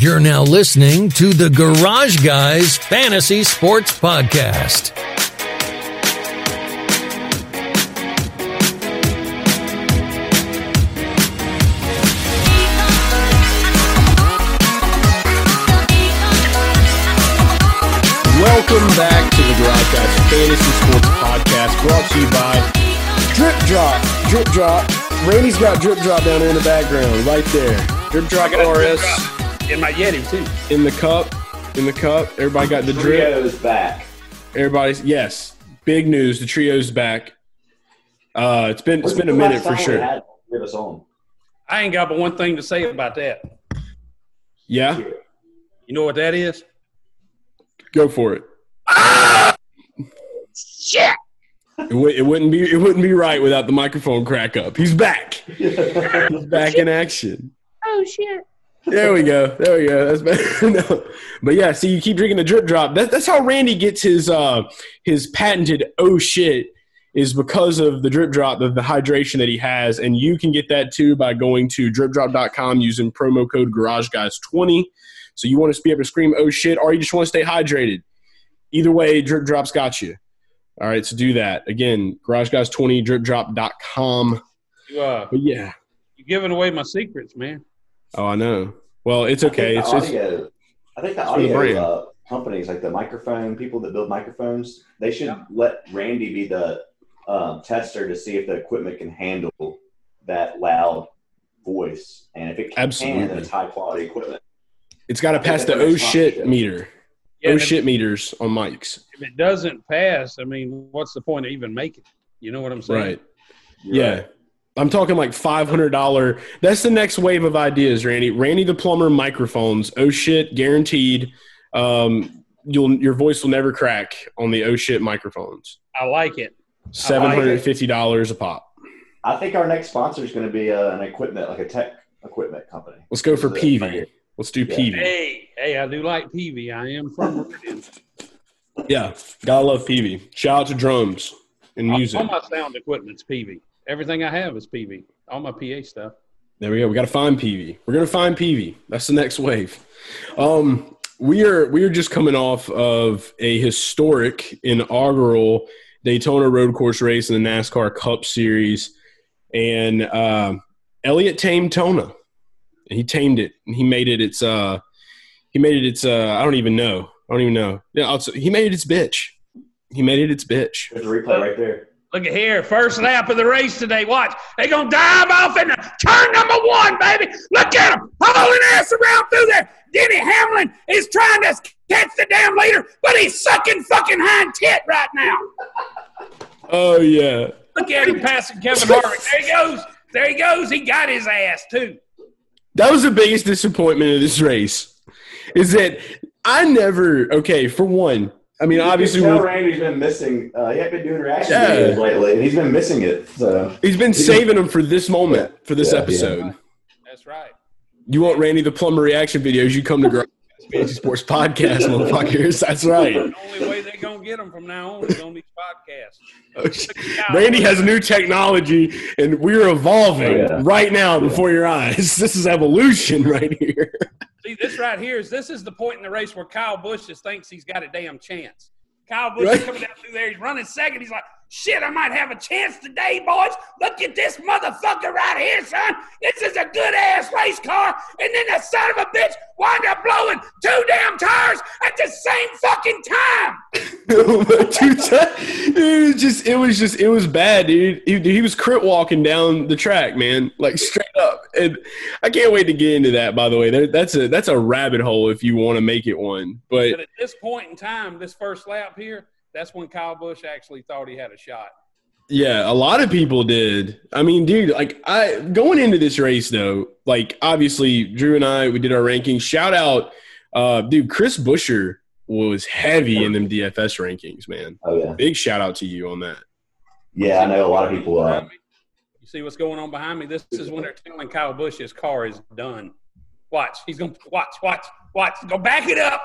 You're now listening to the Garage Guys Fantasy Sports Podcast. Welcome back to the Garage Guys Fantasy Sports Podcast, brought to you by Drip Drop. Drip Drop. Randy's got Drip Drop down there in the background, right there. Drip Drop RS in my Yeti too. in the cup. In the cup. Everybody got the drip. Trio's back. Everybody's yes. Big news. The trio's back. Uh, it's been it's been a minute for sure. Give us on. I ain't got but one thing to say about that. Yeah, You know what that is? go for it. Ah! Shit. It, w- it wouldn't be it wouldn't be right without the microphone crack up. He's back. He's back in action. Oh shit. There we go. There we go. That's better. no. But yeah, see, you keep drinking the drip drop. That, that's how Randy gets his uh his patented oh shit is because of the drip drop, the, the hydration that he has, and you can get that too by going to dripdrop.com using promo code GarageGuys20. So you want to be able to scream oh shit, or you just want to stay hydrated. Either way, drip drop's got you. All right, so do that again. GarageGuys20 dripdrop.com. You uh But yeah, you're giving away my secrets, man. oh I know. Well, it's okay. I It's think just the audio, I think the for the audio uh, companies, like the microphone people that build microphones, they should let Randy be the um, tester to see if the equipment can handle that loud voice, and if it can, Absolutely. then it's high quality equipment. It's got to pass the oh shit it's meter. Yeah, oh shit meters on mics. if it doesn't pass, I mean, what's the point of even making it? You know what I'm saying? Right. You're Yeah. right. I'm talking like five hundred dollar. That's the next wave of ideas, Randy. Randy the plumber microphones. Oh shit, guaranteed. Um, you'll your voice will never crack on the oh shit microphones. I like it. Seven hundred and fifty dollars a pop. I think our next sponsor is going to be uh, an equipment, like a tech equipment company. Let's go for is Peavey. here. Let's do Yeah. Peavey. Hey, hey, I do like Peavey. I am from Meridian. Yeah, gotta love Peavey. Shout out to drums and music. All my sound equipment's Peavey. Everything I have is Peavey. All my PA stuff. There we go. We got to find Peavey. We're gonna find Peavey. That's the next wave. Um, we are we are just coming off of a historic inaugural Daytona Road Course race in the NASCAR Cup Series, and uh, Elliott tamed Tona. He tamed it, and he made it. Its uh, he made it. Its uh, I don't even know. I don't even know. Yeah, I'll- he made it its bitch. He made it its bitch. There's a replay right there. Look at here, first lap of the race today. Watch, they gonna dive off into turn number one, baby. Look at them hauling ass around through there. Denny Hamlin is trying to catch the damn leader, but he's sucking fucking hind tit right now. Oh yeah. Look at him passing Kevin Harvick. There he goes. There he goes. He got his ass too. That was the biggest disappointment of this race. Is that I never okay for one. I mean, obviously you can tell we're- Randy's been missing. Uh, he had been doing reaction Yeah. videos lately, and he's been missing it. So he's been saving them for this moment for this Yeah, yeah. episode. That's right. You want Randy the plumber reaction videos? You come to Garage Fantasy Sports Podcast, motherfuckers. That's right. The only way they're gonna get them from now on is on these podcasts. Oh. Randy has new technology, and we're evolving Oh, yeah. right now before your eyes. This is evolution right here. See, this right here is this is the point in the race where Kyle Busch just thinks he's got a damn chance. Kyle Busch Right. is coming down through there. He's running second. He's like, shit, I might have a chance today, boys. Look at this motherfucker right here, son. This is a good ass race car. And then the son of a bitch wound up blowing two damn tires at the same fucking time. Two ti- it was just, it was just, it was bad, dude. He, he was crit walking down the track, man, like straight up. And I can't wait to get into that. By the way, that's a that's a rabbit hole if you want to make it one. But But at this point in time, this first lap here, that's when Kyle Busch actually thought he had a shot. Yeah, a lot of people did. I mean, dude, like I going into this race though, like obviously Drew and I we did our rankings. Shout out, uh, dude, Chris Busher was heavy in them DFS rankings, man. oh yeah, Big shout out to you on that. yeah. I know a lot of people. Uh, You see what's going on behind me? This is when they're telling Kyle Busch his car is done. Watch. He's going to watch, watch, watch. Go back it up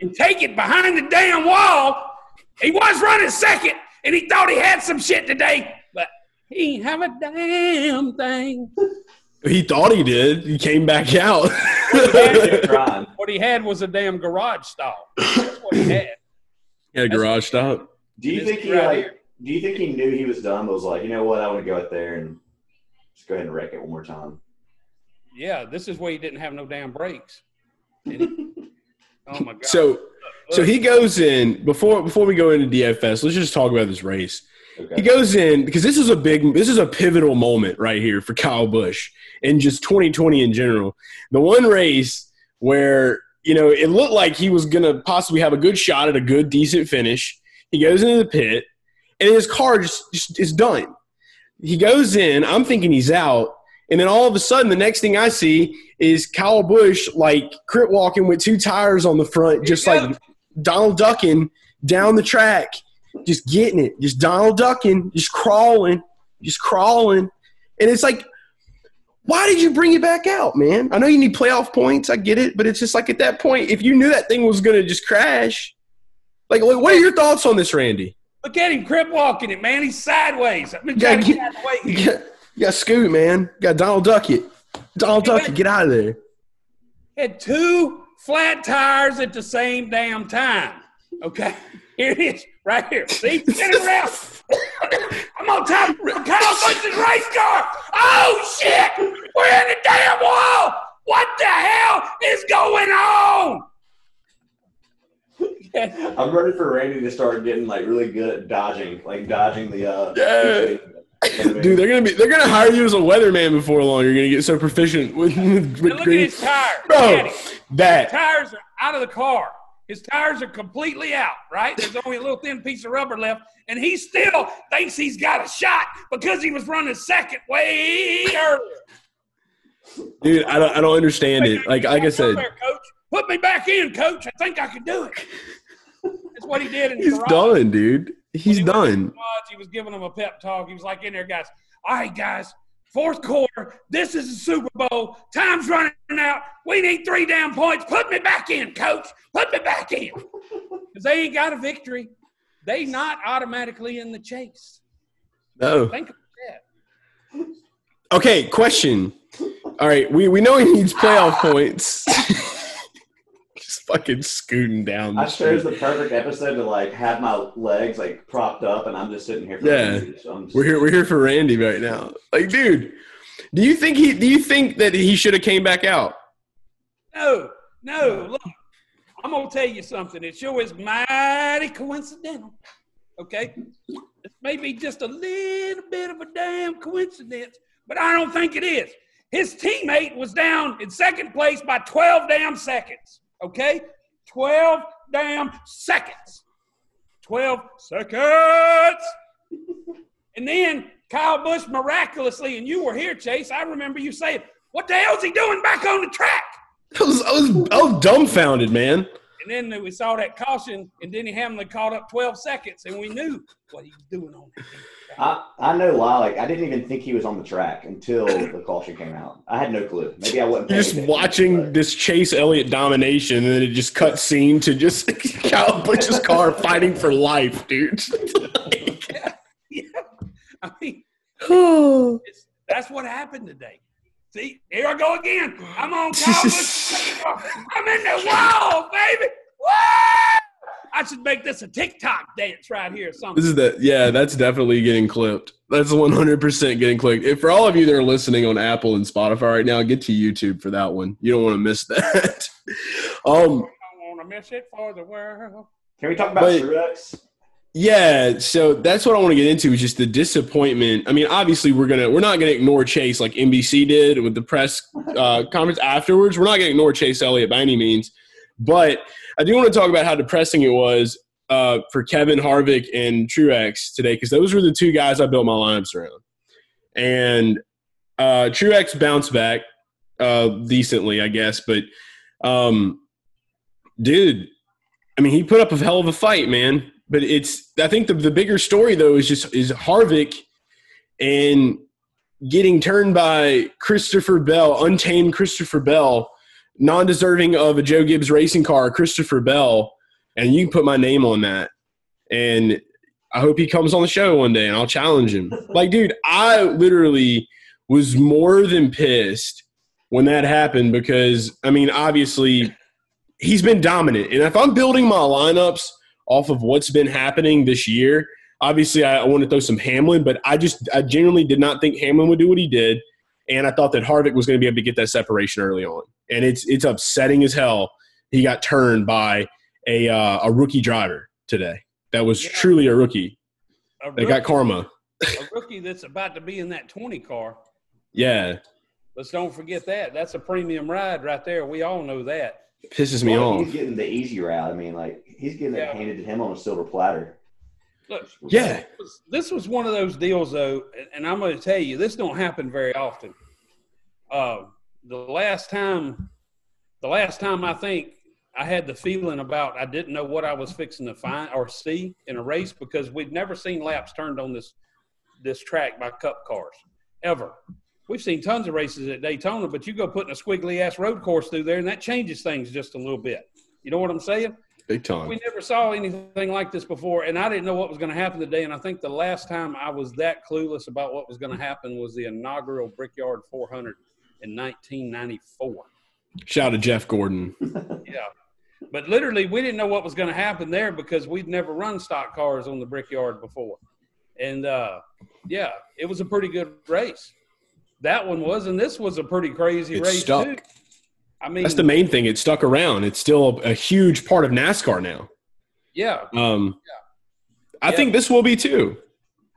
and take it behind the damn wall. He was running second, and he thought he had some shit today, but he ain't have a damn thing. He thought he did. He came back out. Kept trying. what he had was a damn garage stall. That's what he had. Yeah, garage stop. Do you think he right like? Do you think he knew he was done? But was like, you know what? I want to go out there and just go ahead and wreck it one more time. Yeah, this is where he didn't have no damn brakes. Oh my god. So so he goes in before before we go into DFS. Let's just talk about this race. He goes in because this is a big, this is a pivotal moment right here for Kyle Busch and just 2020 in general. The one race where you know it looked like he was gonna possibly have a good shot at a good, decent finish. He goes into the pit and his car just, just is done. He goes in. I'm thinking he's out, and then all of a sudden, the next thing I see is Kyle Busch like crit walking with two tires on the front, just Here like Donald ducking down the track just getting it, just Donald ducking, just crawling, just crawling. And it's like, why did you bring it back out, man? I know you need playoff points. I get it. But it's just like at that point, if you knew that thing was going to just crash, like, what are your thoughts on this, Randy? Look at him crip walking it, man. He's sideways. I've been trying to get- out of the way You got, you got Scoot, man. You got Donald Duck it. Donald Duck it. Get out of there. Had two flat tires at the same damn time. Okay, here it is, right here. See, spinning around. I'm on top of Kyle Busch's race car. Oh shit! We're in the damn wall. What the hell is going on? I'm ready for Randy to start getting like really good at dodging, like dodging the. uh Yeah. Dude, they're gonna be they're gonna hire you as a weatherman before long. You're gonna get so proficient with, with, with Look at his tires. Bro, him. His that tires are out of the car. His tires are completely out, right? There's only a little thin piece of rubber left, and he still thinks he's got a shot because he was running second way earlier. dude, I don't I don't understand it. Like like I said, There, coach, put me back in, coach. I think I can do it. That's what he did in he's garage. done, dude. He's he went in the done. He was giving them a pep talk. He was like in there, guys. All right, guys. Fourth quarter. This is the Super Bowl. Time's running out. We need three damn points. Put me back in, coach. Put me back in. Because they ain't got a victory. They not automatically in the chase. No. Think of that. Okay, question. All right, we, we know he needs playoff points. Just fucking scooting down. The I chose street. the perfect episode to like have my legs like propped up, and I'm just sitting here. For Yeah. Randy, so just, We're here. We're here for Randy right now. Like, dude, do you think he? Do you think that he should have came back out? No, no. Look, I'm gonna tell you something. It sure is mighty coincidental. Okay, it may be just a little bit of a damn coincidence, but I don't think it is. His teammate was down in second place by 12 damn seconds. Okay, 12 damn seconds. 12 seconds. and then Kyle Busch miraculously, and you were here, Chase. I remember you saying, "What the hell's he doing back on the track?" I was, I was, I was dumbfounded, man. And then we saw that caution, and Denny Hamlin caught up 12 seconds, and we knew what he was doing on that. I, I know lie. Like I didn't even think he was on the track until the caution came out. I had no clue. Maybe I wasn't. Just watching but- this Chase Elliott domination, and then it just cut scene to just Kyle Busch's car fighting for life, dude. Yeah. I mean, it's, that's what happened today. See, here I go again. I'm on Kyle Busch. I'm in the wall, baby. Woo! I should make this a TikTok dance right here or something. This is the yeah, that's definitely getting clipped. That's 100% getting clipped. If for all of you that are listening on Apple and Spotify right now, get to YouTube for that one. You don't want to miss that. um, I don't want to miss it for the world. Can we talk about But- Truex? yeah, so that's what I want to get into is just the disappointment. I mean, obviously we're gonna we're not gonna ignore Chase like NBC did with the press uh, conference afterwards. We're not gonna ignore Chase Elliott by any means, but I do want to talk about how depressing it was uh, for Kevin Harvick and Truex today because those were the two guys I built my lineups around, and uh, Truex bounced back uh, decently, I guess, but um, dude, I mean, he put up a hell of a fight, man. But it's I think the the bigger story though is just is Harvick and getting turned by Christopher Bell, untamed Christopher Bell, non-deserving of a Joe Gibbs racing car, Christopher Bell, and you can put my name on that. And I hope he comes on the show one day and I'll challenge him. Like, dude, I literally was more than pissed when that happened because I mean, obviously, he's been dominant, and if I'm building my lineups off of what's been happening this year, obviously I, I want to throw some Hamlin, but I just I genuinely did not think Hamlin would do what he did, and I thought that Harvick was going to be able to get that separation early on, and it's it's upsetting as hell. He got turned by a uh, a rookie driver today. That was Yeah. truly a rookie. A They got karma. a rookie that's about to be in that 20 car. Yeah, Let's don't forget that. That's a premium ride right there. We all know that. pisses me Well, off. He's getting the easy route. I mean, like he's getting Yeah. it handed to him on a silver platter. Look, Yeah, this was- this was one of those deals, though, and- I'm going to tell you, this don't happen very often. Uh, the last time, the last time I think I had the feeling about I didn't know what I was fixing to find or see in a race because we've never seen laps turned on this this track by Cup cars ever. We've seen tons of races at Daytona, but you go putting a squiggly ass road course through there, and that changes things just a little bit. You know what I'm saying? Big time. We never saw anything like this before, and I didn't know what was going to happen today. And I think the last time I was that clueless about what was going to happen was the inaugural Brickyard 400 in 1994. Shout out to Jeff Gordon. Yeah, but literally, we didn't know what was going to happen there because we'd never run stock cars on the Brickyard before, and uh, yeah, it was a pretty good race. That one was, and this was a pretty crazy It race stuck. too. I mean, That's the main thing. It stuck around. It's still a, a huge part of NASCAR now. yeah. Um, I Yeah. think this will be too.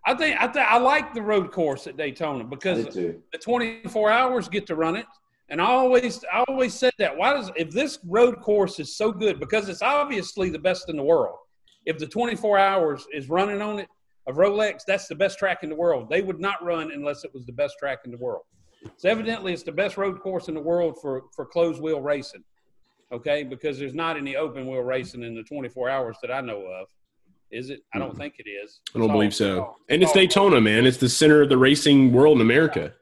I think I think I like the road course at Daytona because the 24 hours get to run it. And I always, I always said that. Why does if this road course is so good because it's obviously the best in the world. If the 24 hours is running on it of Rolex, that's the best track in the world. They would not run unless it was the best track in the world. So evidently, it's the best road course in the world for for closed wheel racing. Okay, because there's not any open wheel racing in the 24 hours that I know of. Is it? I don't think it is. I don't It's believe all- so. all- And it's all- Daytona, man. It's the center of the racing world in America.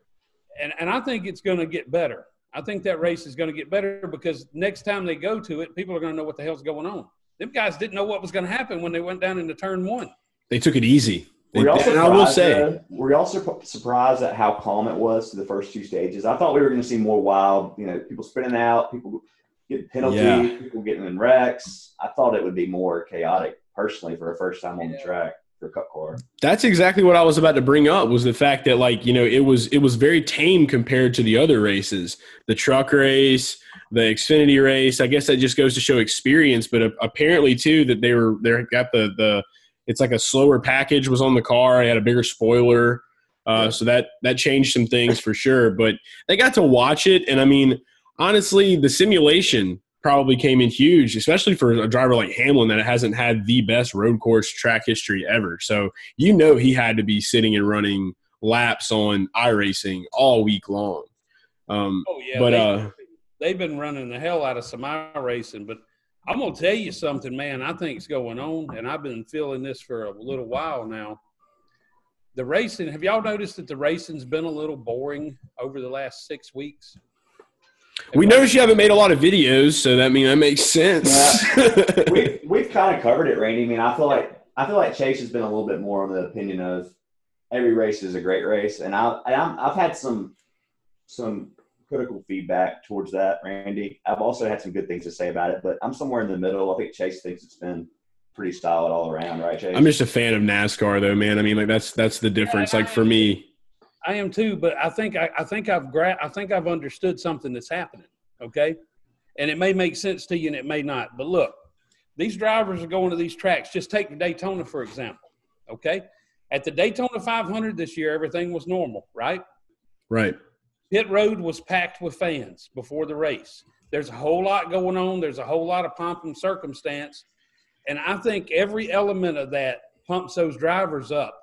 and and I think it's going to get better. I think that race is going to get better because next time they go to it, people are going to know what the hell's going on. Them guys didn't know what was going to happen when they went down into turn one. They took it easy. They, Were y'all and I will say, though? were y'all surp- surprised at how calm it was to the first two stages? I thought we were going to see more wild, you know, people spinning out, people getting penalties, Yeah. people getting in wrecks. I thought it would be more chaotic, personally, for a first time on the track for a cup car. that's exactly what I was about to bring up was the fact that like, you know, it was it was very tame compared to the other races. The truck race, the Xfinity race. I guess that just goes to show experience, but apparently too that they were they got the the it's like a slower package was on the car. It had a bigger spoiler. Uh, so that that changed some things for sure. But they got to watch it, and I mean, honestly, the simulation probably came in huge, especially for a driver like Hamlin that hasn't had the best road course track history ever. So you know he had to be sitting and running laps on iRacing all week long. Um, Oh yeah, but they, uh, they've been running the hell out of some iRacing. But I'm gonna tell you something, man. I think's going on, and I've been feeling this for a little while now. The racing. Have y'all noticed that the racing's been a little boring over the last six weeks? we noticed you haven't made a lot of videos, so that mean that makes sense. we we've kind of covered it, Randy. I mean, I feel like I feel like Chase has been a little bit more on the opinion of every race is a great race, and I and I'm, I've had some some critical feedback towards that, Randy. I've also had some good things to say about it, but I'm somewhere in the middle. I think Chase thinks it's been pretty solid all around, right, Chase? I'm just a fan of NASCAR, though, man. I mean, like that's that's the difference. Like for me, I am too, but I think I, I think I've gra- I think I've understood something that's happening. Okay, and it may make sense to you, and it may not. But look, these drivers are going to these tracks. Just take Daytona for example. Okay, at the Daytona 500 this year, everything was normal, right? right? Pit road was packed with fans before the race. There's a whole lot going on. There's a whole lot of pomp and circumstance, and I think every element of that pumps those drivers up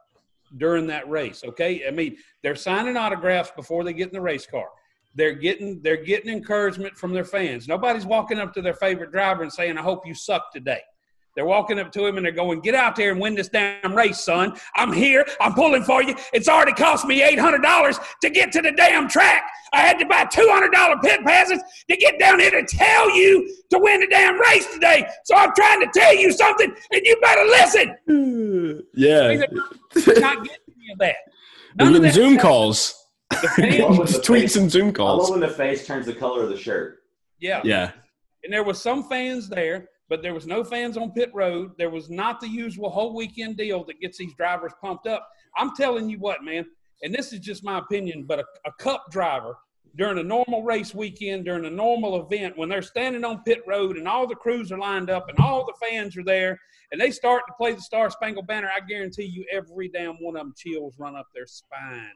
during that race. Okay, I mean they're signing autographs before they get in the race car. They're getting they're getting encouragement from their fans. Nobody's walking up to their favorite driver and saying, "I hope you suck today." They're walking up to him and they're going, "Get out there and win this damn race, son! I'm here. I'm pulling for you. It's already cost me eight hundred dollars to get to the damn track. I had to buy two hundred dollar pit passes to get down here to tell you to win the damn race today. So I'm trying to tell you something, and you better listen." Yeah, They're not getting any of that. None of that Zoom stuff- calls. Just tweets and Zoom I love calls. when the face turns the color of the shirt. Yeah. Yeah. And there was some fans there, but there was no fans on pit road. There was not the usual whole weekend deal that gets these drivers pumped up. I'm telling you what, man, and this is just my opinion, but a, a cup driver during a normal race weekend, during a normal event, when they're standing on pit road and all the crews are lined up and all the fans are there and they start to play the Star Spangled Banner, I guarantee you every damn one of them chills run up their spine.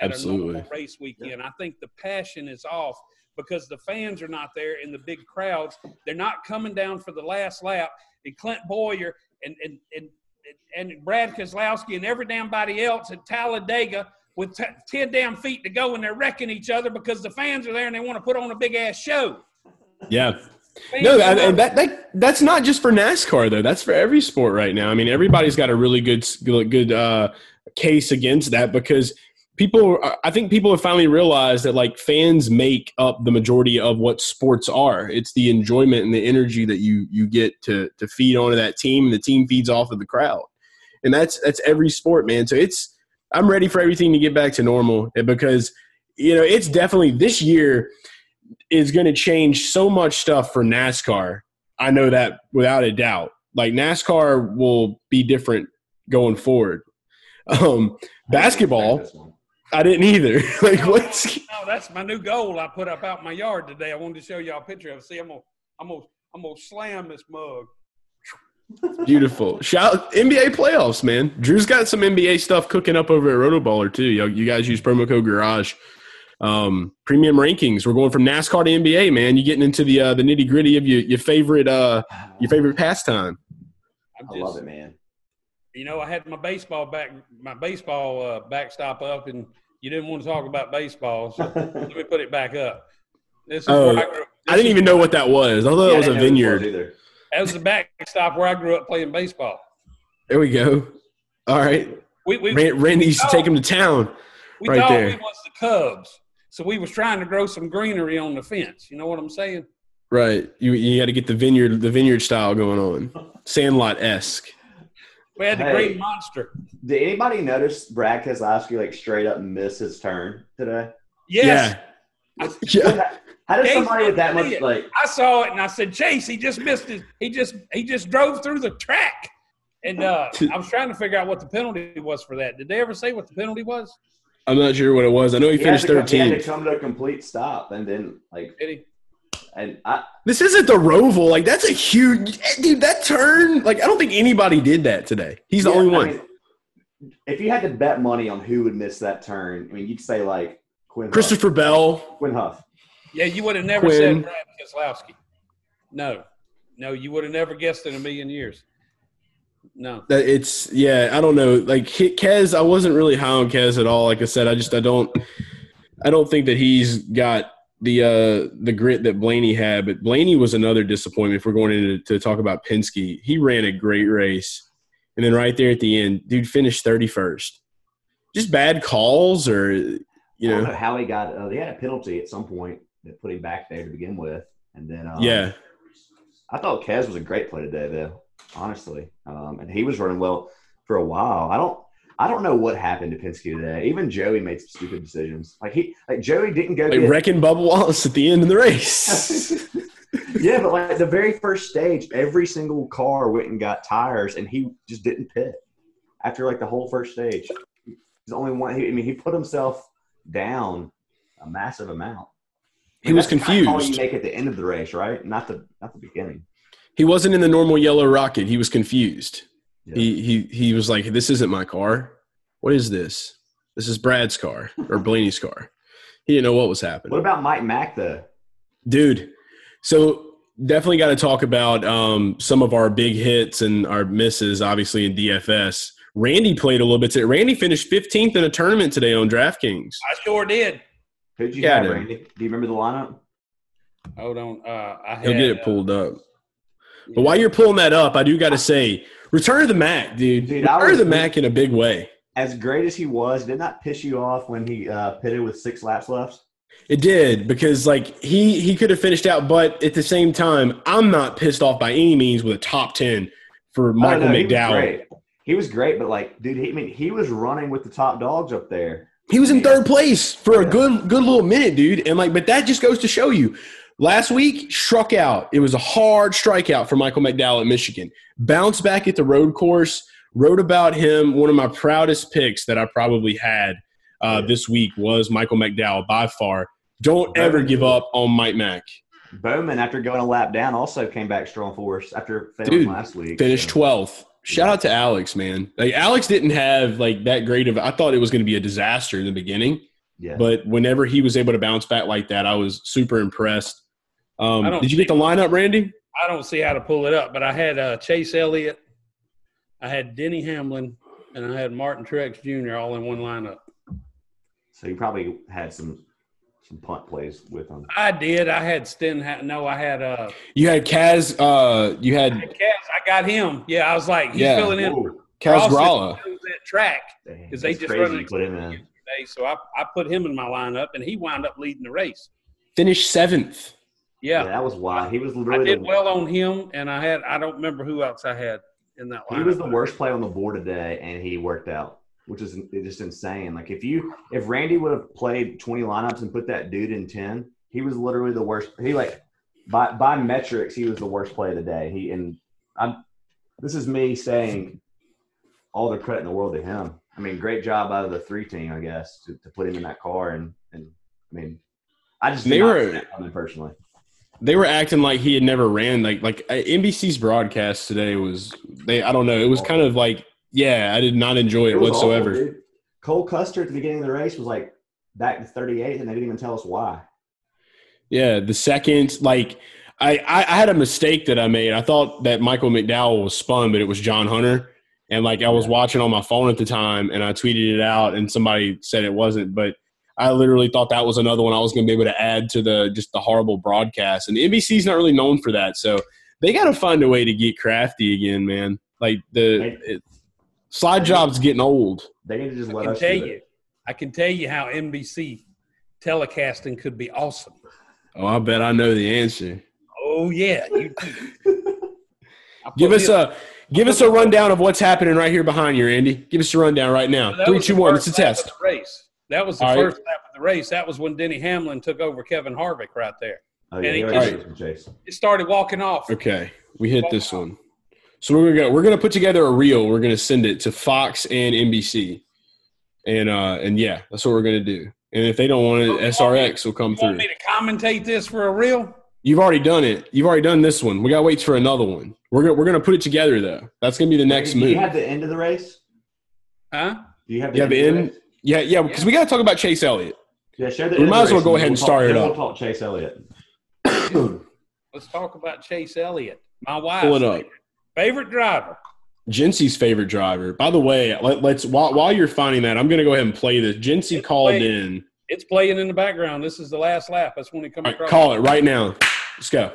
At a Absolutely. normal race weekend. I think the passion is off because the fans are not there in the big crowds. They're not coming down for the last lap. And Clint Bowyer and and and, and Brad Keselowski and every damn body else at Talladega with t- ten damn feet to go, and they're wrecking each other because the fans are there and they want to put on a big ass show. Yeah. Fans No, that, that that's not just for NASCAR though. That's for every sport right now. I mean, everybody's got a really good good uh, case against that because people. I think people have finally realized that like fans make up the majority of what sports are. It's the enjoyment and the energy that you you get to to feed onto that team, and the team feeds off of the crowd, and that's that's every sport, man. So it's I'm ready for everything to get back to normal because you know it's definitely this year is going to change so much stuff for NASCAR. I know that without a doubt. Like NASCAR will be different going forward. Um, basketball. I didn't either. like what's No, that's my new goal. I put up out my yard today. I wanted to show y'all a picture of. it. See, I'm gonna, I'm gonna, I'm gonna slam this mug. beautiful? Shout NBA playoffs, man. Drew's got some NBA stuff cooking up over at Rotoballer too. You, you guys use promo code Garage. Um, premium rankings. We're going from NASCAR to NBA, man. You're getting into the uh, the nitty gritty of your, your favorite uh, your favorite pastime. I'm I love it, man. you know, I had my baseball back, my baseball uh, backstop up, and you didn't want to talk about baseball, so let me put it back up. This is Oh, where I, grew, I didn't even know what that was. I thought Yeah, it was I a didn't know what vineyard. was either. that was the backstop where I grew up playing baseball. There we go. All right. We we, Ran- Randy used to take him to town. we right thought there. we was the Cubs, so we was trying to grow some greenery on the fence. You know what I'm saying? Right. You you got to get the vineyard the vineyard style going on. Sandlot esque. We had the Hey. green monster. Did anybody notice Brad Keselowski like straight up miss his turn today? Yes, Yeah. Yeah. How does Jason somebody with that much see it. like? I saw it and I said, Chase, he just missed it. He just he just drove through the track. And uh, I was trying to figure out what the penalty was for that. Did they ever say what the penalty was? I'm not sure what it was. I know he He finished to come, he had to come to a complete stop and then like Did he? And I This isn't the Roval. Like that's a huge dude. That turn. Like I don't think anybody did that today. He's the Yeah, only I one. mean, if you had to bet money on who would miss that turn, I mean, you'd say like Quin Houff. Christopher Bell. Quin Houff. Yeah, you would have never Quin. said Brad Keselowski. No. No, you would have never guessed in a million years. No. That it's yeah. I don't know. Like Ke- Kez, I wasn't really high on Kez at all. Like I said, I just I don't I don't think that he's got the uh the grit that Blaney had. But Blaney was another disappointment. If we're going into to talk about Penske, he ran a great race, and then right there at the end, dude finished thirty first. Just bad calls, or you I don't know, know how he got. Uh, they had a penalty at some point that put him back there to begin with, and then um, yeah. I thought Kaz was a great play today, though. Honestly, um, and he was running well for a while. I don't. I don't know what happened to Penske today. Even Joey made some stupid decisions. Like he, like Joey didn't go. Like get, wrecking Bubba Wallace at the end of the race. yeah, but like the very first stage, every single car went and got tires, and he just didn't pit after like the whole first stage. He's the only one. He, I mean, he put himself down a massive amount. he was the kind of confused. You make at the end of the race, right? Not the not the beginning. He wasn't in the normal yellow rocket. He was confused. Yeah. He he he was like, "This isn't my car. What is this? This is Brad's car or Blaney's car." He didn't know what was happening. What about Mike Mack though? dude so definitely got to talk about um, some of our big hits and our misses obviously in dfs randy played a little bit today randy finished 15th in a tournament today on draftkings I sure did. Who'd you Yeah, have. Randy? Do you remember the lineup? Hold on. Uh, I had, he'll get it uh, pulled up but while you're pulling that up i do got to say return of the mac dude, Dude, return of the mac in a big way As great as he was, did not piss you off when he uh, pitted with six laps left? it did because like he he could have finished out but at the same time i'm not pissed off by any means with a top 10 for michael Oh, no, he was mcdowell. He was great, but like, dude, he, I mean, he was running with the top dogs up there. He was in third place for a good good little minute, dude. And like, but that just goes to show you. Last week, struck out. It was a hard strikeout for Michael McDowell at Michigan. Bounced back at the road course. Wrote about him. One of my proudest picks that I probably had uh, this week was Michael McDowell by far. Don't ever give up on Mike Mack. Bowman, after going a lap down, also came back strong for us after failing Dude, last week. Finished 12th. Shout out to Alex, man. Like Alex didn't have like that great of. I thought it was going to be a disaster in the beginning, yeah. but whenever he was able to bounce back like that, I was super impressed. Um, did you get the lineup, Randy? I don't see how to pull it up, but I had uh, Chase Elliott, I had Denny Hamlin, and I had Martin Truex Jr. all in one lineup. so you probably had some some punt plays with them. I did. I had Sten. No, I had uh, You had Kaz. Uh, you had Kaz. I got him. Yeah, I was like, he's Yeah. filling in. Whoa. Kaz Austin Grala. that track Dang, 'Cause they just crazy run you put him in. so I, I put him in my lineup, and he wound up leading the race. Finished seventh. Yeah. Yeah, that was wild. He was I did the, well on him, and I had I don't remember who else I had in that lineup. he was the worst player on the board today, and he worked out, which is just insane. Like if you if Randy would have played twenty lineups and put that dude in ten, he was literally the worst. He like by by metrics, he was the worst play of the day. He and I'm this is me saying all the credit in the world to him. I mean, great job out of the three team, I guess, to, to put him in that car and and I mean, I just did They not were- see that coming personally. They were acting like he had never ran. Like like uh, NBC's broadcast today was. They I don't know. It was kind of like yeah. I did not enjoy it, was whatsoever. awful. Cole Custer at the beginning of the race was like back to 38, and they didn't even tell us why. Yeah, the second, like, I, I, I had a mistake that I made. I thought that Michael McDowell was spun, but it was John Hunter. And, like, I was watching on my phone at the time and I tweeted it out and somebody said it wasn't. But I literally thought that was another one I was going to be able to add to the just the horrible broadcast. And NBC's not really known for that. So they got to find a way to get crafty again, man. Like, the it, slide job's getting old. They need to just let I can us tell you, it. I can tell you how NBC telecasting could be awesome. Oh, I bet I know the answer. Oh yeah, you do. Give us him- a give us a rundown of what's happening right here behind you, Andy. Give us a rundown right now. That Three, was two, the one. It's a test. race. That was the All right. first lap of the race. That was when Denny Hamlin took over Kevin Harvick right there. Oh, yeah, And he he just- already did. It started walking off. Okay, we hit this one. So we're gonna we're gonna put together a reel. We're gonna send it to Fox and NBC, and uh and yeah, that's what we're gonna do. And if they don't want it, SRX will come You want through. me to commentate this for a reel? You've already done it. You've already done this one. We gotta wait for another one. We're gonna we're gonna put it together though. That's gonna be the next Do move. you have the end of the race? Huh? Do you have the You have end? the of end? Race? Yeah, yeah, because we gotta talk about Chase Elliott. Yeah, share the We might as well go ahead and we'll start talk, it up. We'll talk Chase Elliott. Let's talk about Chase Elliott, my wife. Pull it up. Favorite driver. Jency's favorite driver. By the way, let, let's while, while you're finding that, I'm going to go ahead and play this. Jency It's called playing. in. It's playing in the background. This is the last lap. That's when he comes All right, across. call it right now. Let's go.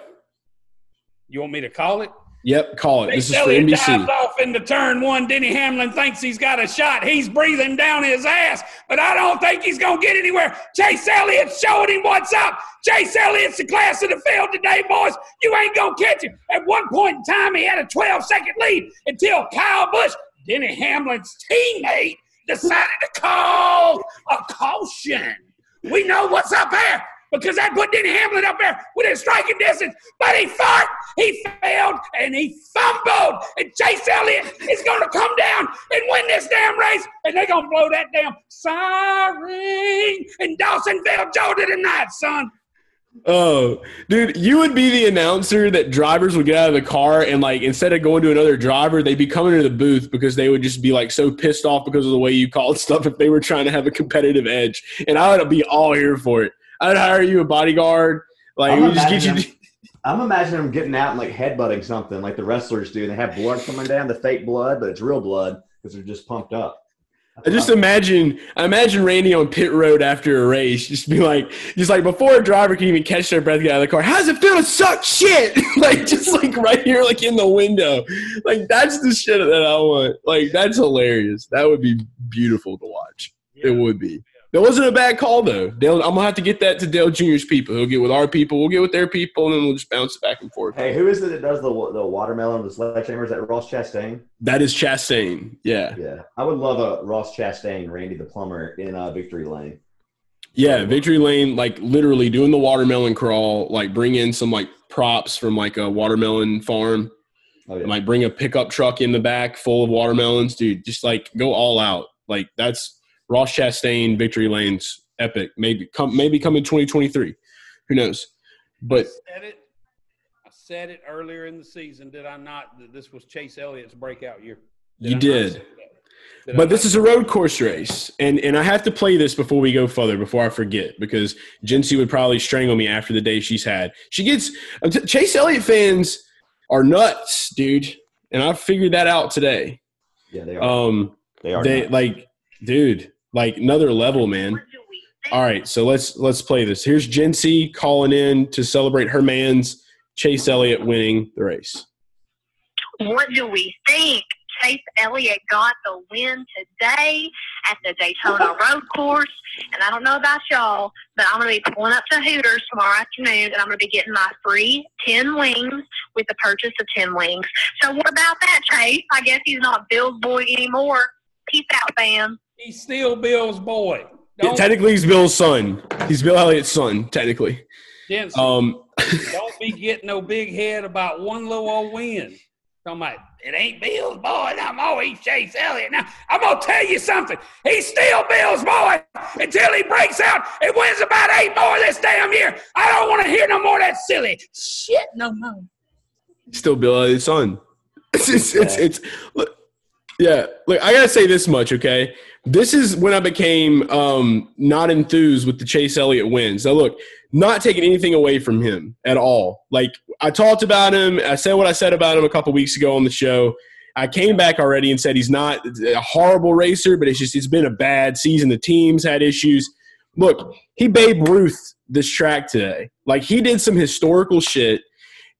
You want me to call it? Yep, call it. This Chase is for Elliott NBC. dives off into turn one. Denny Hamlin thinks he's got a shot. He's breathing down his ass, but I don't think he's going to get anywhere. Chase Elliott's showing him what's up. Chase Elliott's the class of the field today, boys. You ain't going to catch him. At one point in time, he had a 12 second lead until Kyle Busch, Denny Hamlin's teammate, decided to call a caution. We know what's up there because that put Denny Hamlin up there within striking distance, but he fought, he failed, and he fumbled. And Chase Elliott is going to come down and win this damn race, and they're going to blow that damn siren in Dawsonville, Georgia tonight, son. Oh, dude, you would be the announcer that drivers would get out of the car and like instead of going to another driver, they'd be coming to the booth because they would just be like so pissed off because of the way you called stuff if they were trying to have a competitive edge. And I would be all here for it. I'd hire you a bodyguard. Like I'm we just get you. imagining- I'm imagining them getting out and like headbutting something like the wrestlers do. They have blood coming down, the fake blood, but it's real blood because they're just pumped up. I just imagine, I imagine Randy on pit road after a race, just be like, just like before a driver can even catch their breath, get out of the car. How's it feel to suck shit? like just like right here, like in the window. Like that's the shit that I want. Like that's hilarious. That would be beautiful to watch. It would be. That wasn't a bad call though. Dale, I'm gonna have to get that to Dale Jr.'s people. He'll get with our people. We'll get with their people, and then we'll just bounce it back and forth. Hey, who is it that does the the watermelon, the sledgehammer? Is that Ross Chastain? That is Chastain. Yeah, Yeah, I would love a Ross Chastain, Randy the plumber in uh, Victory Lane. yeah. Victory Lane, like literally doing the watermelon crawl. Like bring in some like props from like a watermelon farm. Oh yeah, Like bring a pickup truck in the back full of watermelons, dude. Just like go all out. Like that's Ross Chastain, Victory Lane's epic. Maybe come maybe come in 2023. Who knows? But said it. I said it earlier in the season, did I not? That this was Chase Elliott's breakout year. You I did. Did But this is a road course race, and and I have to play this before we go further, before I forget, because Jinsey would probably strangle me after the day she's had. She gets t- Chase Elliott fans are nuts, dude, and I figured that out today. yeah, they are. Um, they are. they not. like, dude, like another level, man. All right, so let's let's play this. Here's Jinsey calling in to celebrate her man's Chase Elliott winning the race. What do we think? Chase Elliott got the win today at the Daytona Road Course. And I don't know about y'all, but I'm going to be pulling up to Hooters tomorrow afternoon and I'm going to be getting my free 10 wings with the purchase of 10 wings. So what about that, Chase? I guess he's not Bill's boy anymore. Peace out, fam. He's still Bill's boy. Yeah, technically, he's Bill's son. He's Bill Elliott's son, technically. Jensen, Um, don't be getting no big head about one little old I'm like, it ain't Bill's boy no more. He's Chase Elliott. Now I'm gonna tell you something. He's still Bill's boy until he breaks out and wins about eight more this damn year. I don't want to hear no more of that silly shit no more. still Bill Elliott's son. It's, it's, it's, it's look, yeah. Look, I gotta say this much, okay? This is when I became um, not enthused with the Chase Elliott wins. Now, look, not taking anything away from him at all. Like I talked about him, I said what I said about him a couple weeks ago on the show. I came back already and said he's not a horrible racer, but it's just it's been a bad season. The team's had issues. Look, he Babe Ruth this track today. Like he did some historical shit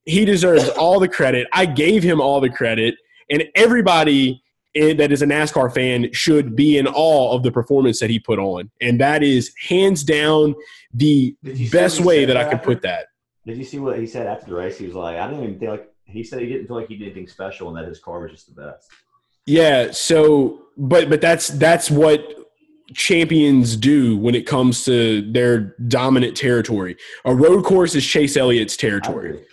he deserves all the credit. I gave him all the credit, and everybody that is a NASCAR fan should be in awe of the performance that he put on, and that is hands down the Did you see best way that I could after? put that. Did you see what he said after the race? He was like, I didn't even feel like he said he didn't feel like he did anything special and that his car was just the best. Yeah. So, but but that's that's what champions do when it comes to their dominant territory. A road course is Chase Elliott's territory.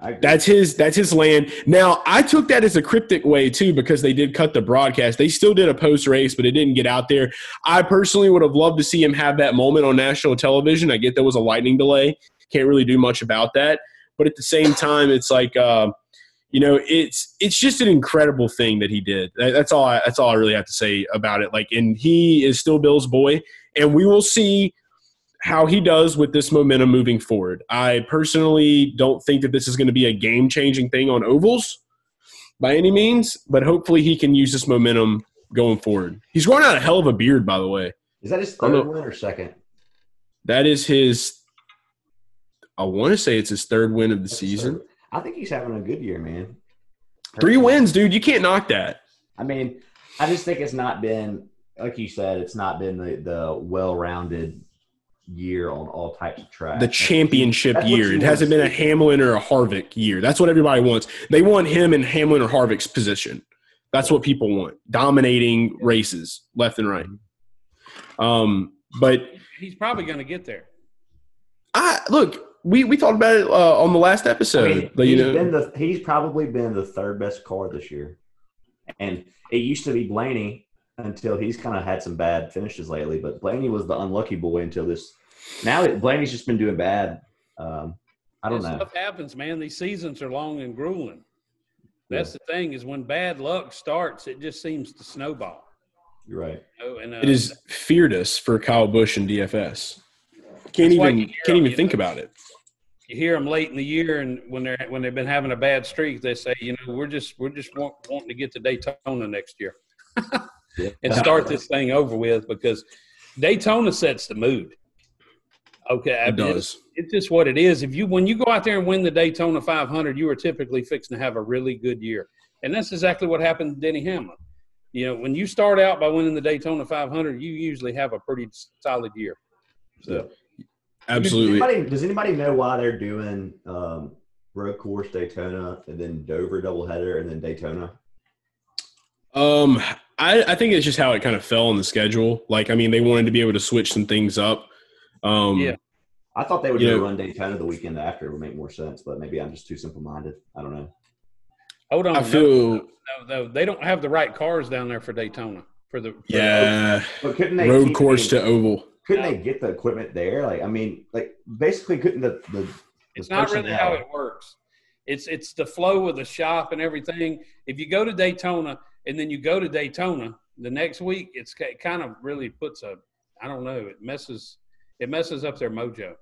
That's his. That's his land. Now, I took that as a cryptic way too, because they did cut the broadcast. They still did a post race, but it didn't get out there. I personally would have loved to see him have that moment on national television. I get there was a lightning delay. Can't really do much about that. But at the same time, it's like, uh, you know, it's it's just an incredible thing that he did. That's all. I, that's all I really have to say about it. Like, and he is still Bill's boy, and we will see how he does with this momentum moving forward. I personally don't think that this is going to be a game changing thing on ovals by any means, but hopefully he can use this momentum going forward. He's growing out a hell of a beard, by the way. Is that his third win or second? That is his. I want to say it's his third win of the That's season. third. I think he's having a good year, man. Three wins, dude. You can't knock that. I mean, I just think it's not been like you said. It's not been the, the well-rounded year on all types of tracks. The championship That's year. you It hasn't been a. Hamlin or a Harvick year. That's what everybody wants. They want him in Hamlin or Harvick's position. That's what people want. Dominating races left and right. Um, but He's probably going to get there. I look. We, we talked about it uh, on the last I episode. mean, but, you he's know, been the he's probably been the third best car this year, and it used to be Blaney until he's kind of had some bad finishes lately. But Blaney was the unlucky boy until this. Now that Blaney's just been doing bad. Um, I don't This know. Stuff happens, man. These seasons are long and grueling. That's the thing is when bad luck starts, it just seems to snowball. You're right. You know? And uh, it is feared us for Kyle Busch and DFS. Can't even can't him, even you think know. about it. you hear them late in the year, and when they're when they've been having a bad streak, they say, you know, we're just we're just want, wanting to get to Daytona next year Yeah. and start this thing over with because Daytona sets the mood. Okay, I It does. It's just what it is. If you when you go out there and win the Daytona 500, you are typically fixing to have a really good year, and that's exactly what happened to Denny Hamlin. you know, when you start out by winning the Daytona 500, you usually have a pretty solid year. So Absolutely. Does anybody, does anybody know why they're doing um, road course Daytona and then Dover doubleheader and then Daytona? Um, I, I think it's just how it kind of fell on the schedule. Like, I mean, they wanted to be able to switch some things up. Um, Yeah. I thought they would Yeah. do run Daytona the weekend after. It would make more sense, but maybe I'm just too simple minded. I don't know. hold on. I no, feel, no, no, they don't have the right cars down there for Daytona. For the for the- yeah, But couldn't they road keep- course to oval. Couldn't they get the equipment there? Like, I mean, like basically, couldn't the the it's not really how it works. It's it's the flow of the shop and everything. If you go to Daytona and then you go to Daytona the next week, it's it kind of really puts a I don't know. It messes it messes up their mojo.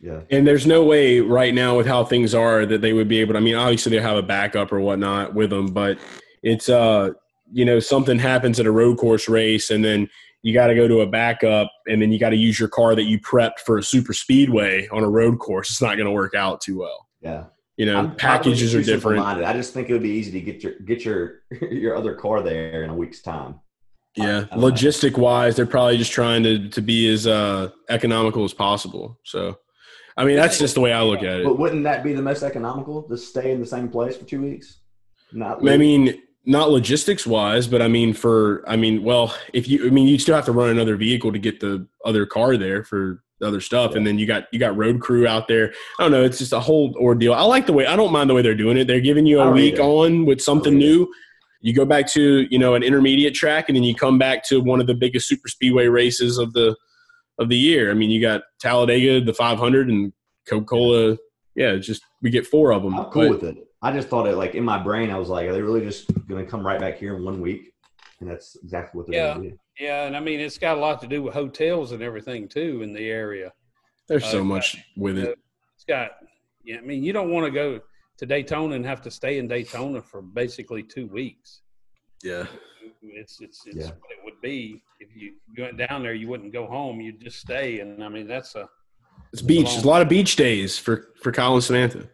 Yeah, And there's no way right now with how things are that they would be able to. I mean, obviously they have a backup or whatnot with them, but it's uh, you know, something happens at a road course race, and then you got to go to a backup, and then you got to use your car that you prepped for a super speedway on a road course. It's not going to work out too well. yeah. You know, I'm packages are different. I just think it would be easy to get your get your your other car there in a week's time. Yeah, I logistic wise, they're probably just trying to to be as uh, economical as possible. So, I mean, that's just the way I look at it. But wouldn't that be the most economical? To stay in the same place for two weeks? Not. I mean, not logistics wise, but I mean, for I mean, well, if you, I mean, you still have to run another vehicle to get the other car there for the other stuff, and then you got you got road crew out there. I don't know, it's just a whole ordeal. I like the way I don't mind the way they're doing it. They're giving you a week either. on with something either. New. You go back to you know an intermediate track, and then you come back to one of the biggest super speedway races of the of the year. I mean, you got Talladega, the 500, and Coca Cola. Yeah, it's just we get four of them. I'm cool But- with it. I just thought it like in my brain. I was like, are they really just going to come right back here in one week? And that's exactly what they're Yeah. going to do. Yeah, and I mean it's got a lot to do with hotels and everything too in the area. There's Uh, so much with it. It's got yeah, I mean you don't want to go to Daytona and have to stay in Daytona for basically two weeks. Yeah. It's it's it's Yeah. what it would be if you you went down there. You wouldn't go home. You'd just stay, and I mean that's a. It's beach. There's a lot of beach days for for Kyle and Samantha.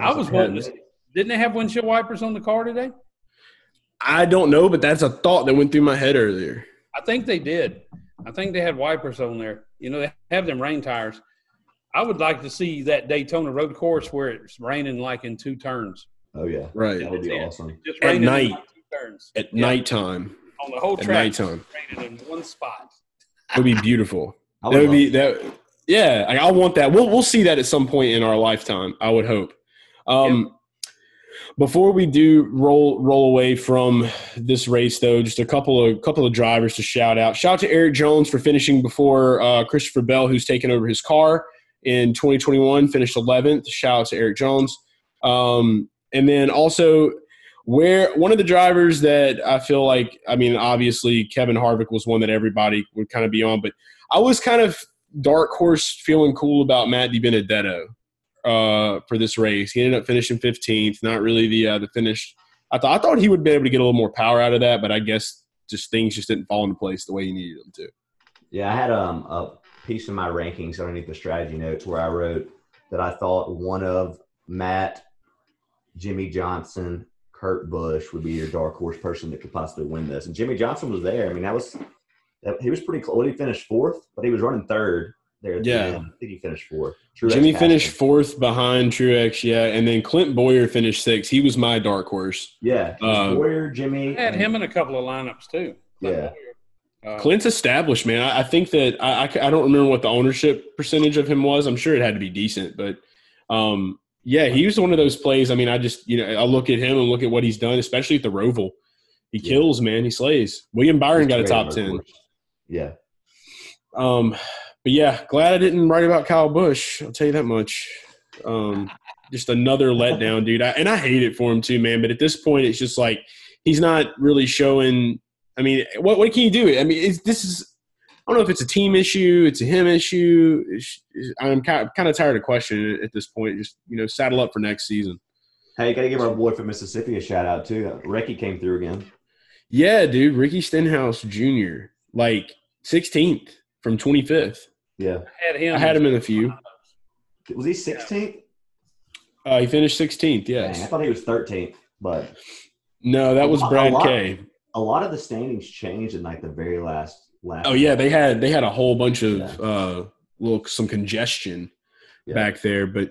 I was wanting to. Didn't they have windshield wipers on the car today? I don't know, but that's a thought that went through my head earlier. I think they did. I think they had wipers on there. You know, they have them rain tires. I would like to see that Daytona road course where it's raining like in two turns. Oh yeah, Right. that would be That's awesome. Just At night. in like two turns. At Yeah. nighttime. On the whole track, At nighttime. Raining in one spot. It would be beautiful. I that would be that. Yeah, like, I want that. We'll we'll see that at some point in our lifetime. I would hope. Um, Before we do roll roll away from this race, though, just a couple of couple of drivers to shout out. Shout out to Erik Jones for finishing before uh, Christopher Bell, who's taken over his car in 2021, finished 11th. Shout out to Erik Jones. Um, and then also where one of the drivers that I feel like, I mean, obviously Kevin Harvick was one that everybody would kind of be on, but I was kind of dark horse feeling cool about Matt DiBenedetto uh, for this race. He ended up finishing 15th, not really the uh, the finish. I thought I thought he would be able to get a little more power out of that, but I guess just things just didn't fall into place the way he needed them to. Yeah, I had um, a piece of my rankings underneath the strategy notes where I wrote that I thought one of Matt, Jimmie Johnson, Kurt Busch would be your dark horse person that could possibly win this. And Jimmie Johnson was there. I mean, that was that, he was pretty close. Well, he finished fourth, but he was running third there. At Yeah. the end. I think he finished fourth. Truex Jimmy passed finished fourth behind Truex, yeah, and then Clint Bowyer finished sixth. He was my dark horse. Yeah, it Uh, Bowyer, Jimmy. I had and- him in a couple of lineups too. Yeah. Uh, Clint's established, man. I, I think that I, I, I don't remember what the ownership percentage of him was. I'm sure it had to be decent, but um, yeah, he was one of those plays. I mean, I just you know I look at him and look at what he's done, especially at the Roval. He Yeah. kills, man. He slays. William Byron got a top ten. Yeah, Um, but yeah, glad I didn't write about Kyle Busch. I'll tell you that much. Um, just another letdown, dude. I, and I hate it for him too, man. But at this point, it's just like he's not really showing. I mean, what what can you do? I mean, it's, this is. I don't know if it's a team issue, it's a him issue. It's, I'm kind of, kind of tired of questioning it at this point. Just you know, saddle up for next season. hey, got to give our boy from Mississippi a shout out too. Ricky came through again. Yeah, dude, Ricky Stenhouse Jr. like 16th from 25th. Yeah, had him. I had him in a few. was he 16th? Uh, he finished 16th. Dang, I thought he was 13th, but No, that was A- a Brad lot- K. a lot of the standings changed in like the very last last. Oh yeah, they had they had a whole bunch of Yeah. uh little some congestion Yeah. back there, but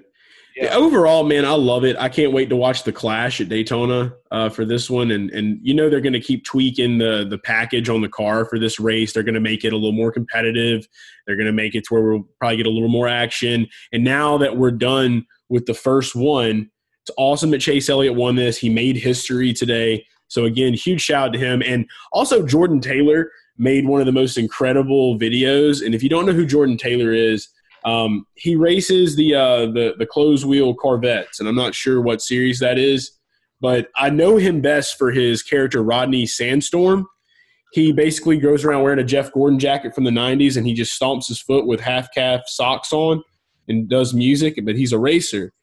Yeah. overall, man, I love it. I can't wait to watch the Clash at Daytona uh, for this one, and and you know they're going to keep tweaking the the package on the car for this race. They're going to make it a little more competitive. They're going to make it to where we'll probably get a little more action. And now that we're done with the first one, it's awesome that Chase Elliott won this. He made history today. So again, huge shout out to him, and also Jordan Taylor made one of the most incredible videos. And if you don't know who Jordan Taylor is, um, he races the uh, the the closed wheel Corvettes, and I'm not sure what series that is, but I know him best for his character Rodney Sandstorm. He basically goes around wearing a Jeff Gordon jacket from the '90s, and he just stomps his foot with half calf socks on and does music. But he's a racer.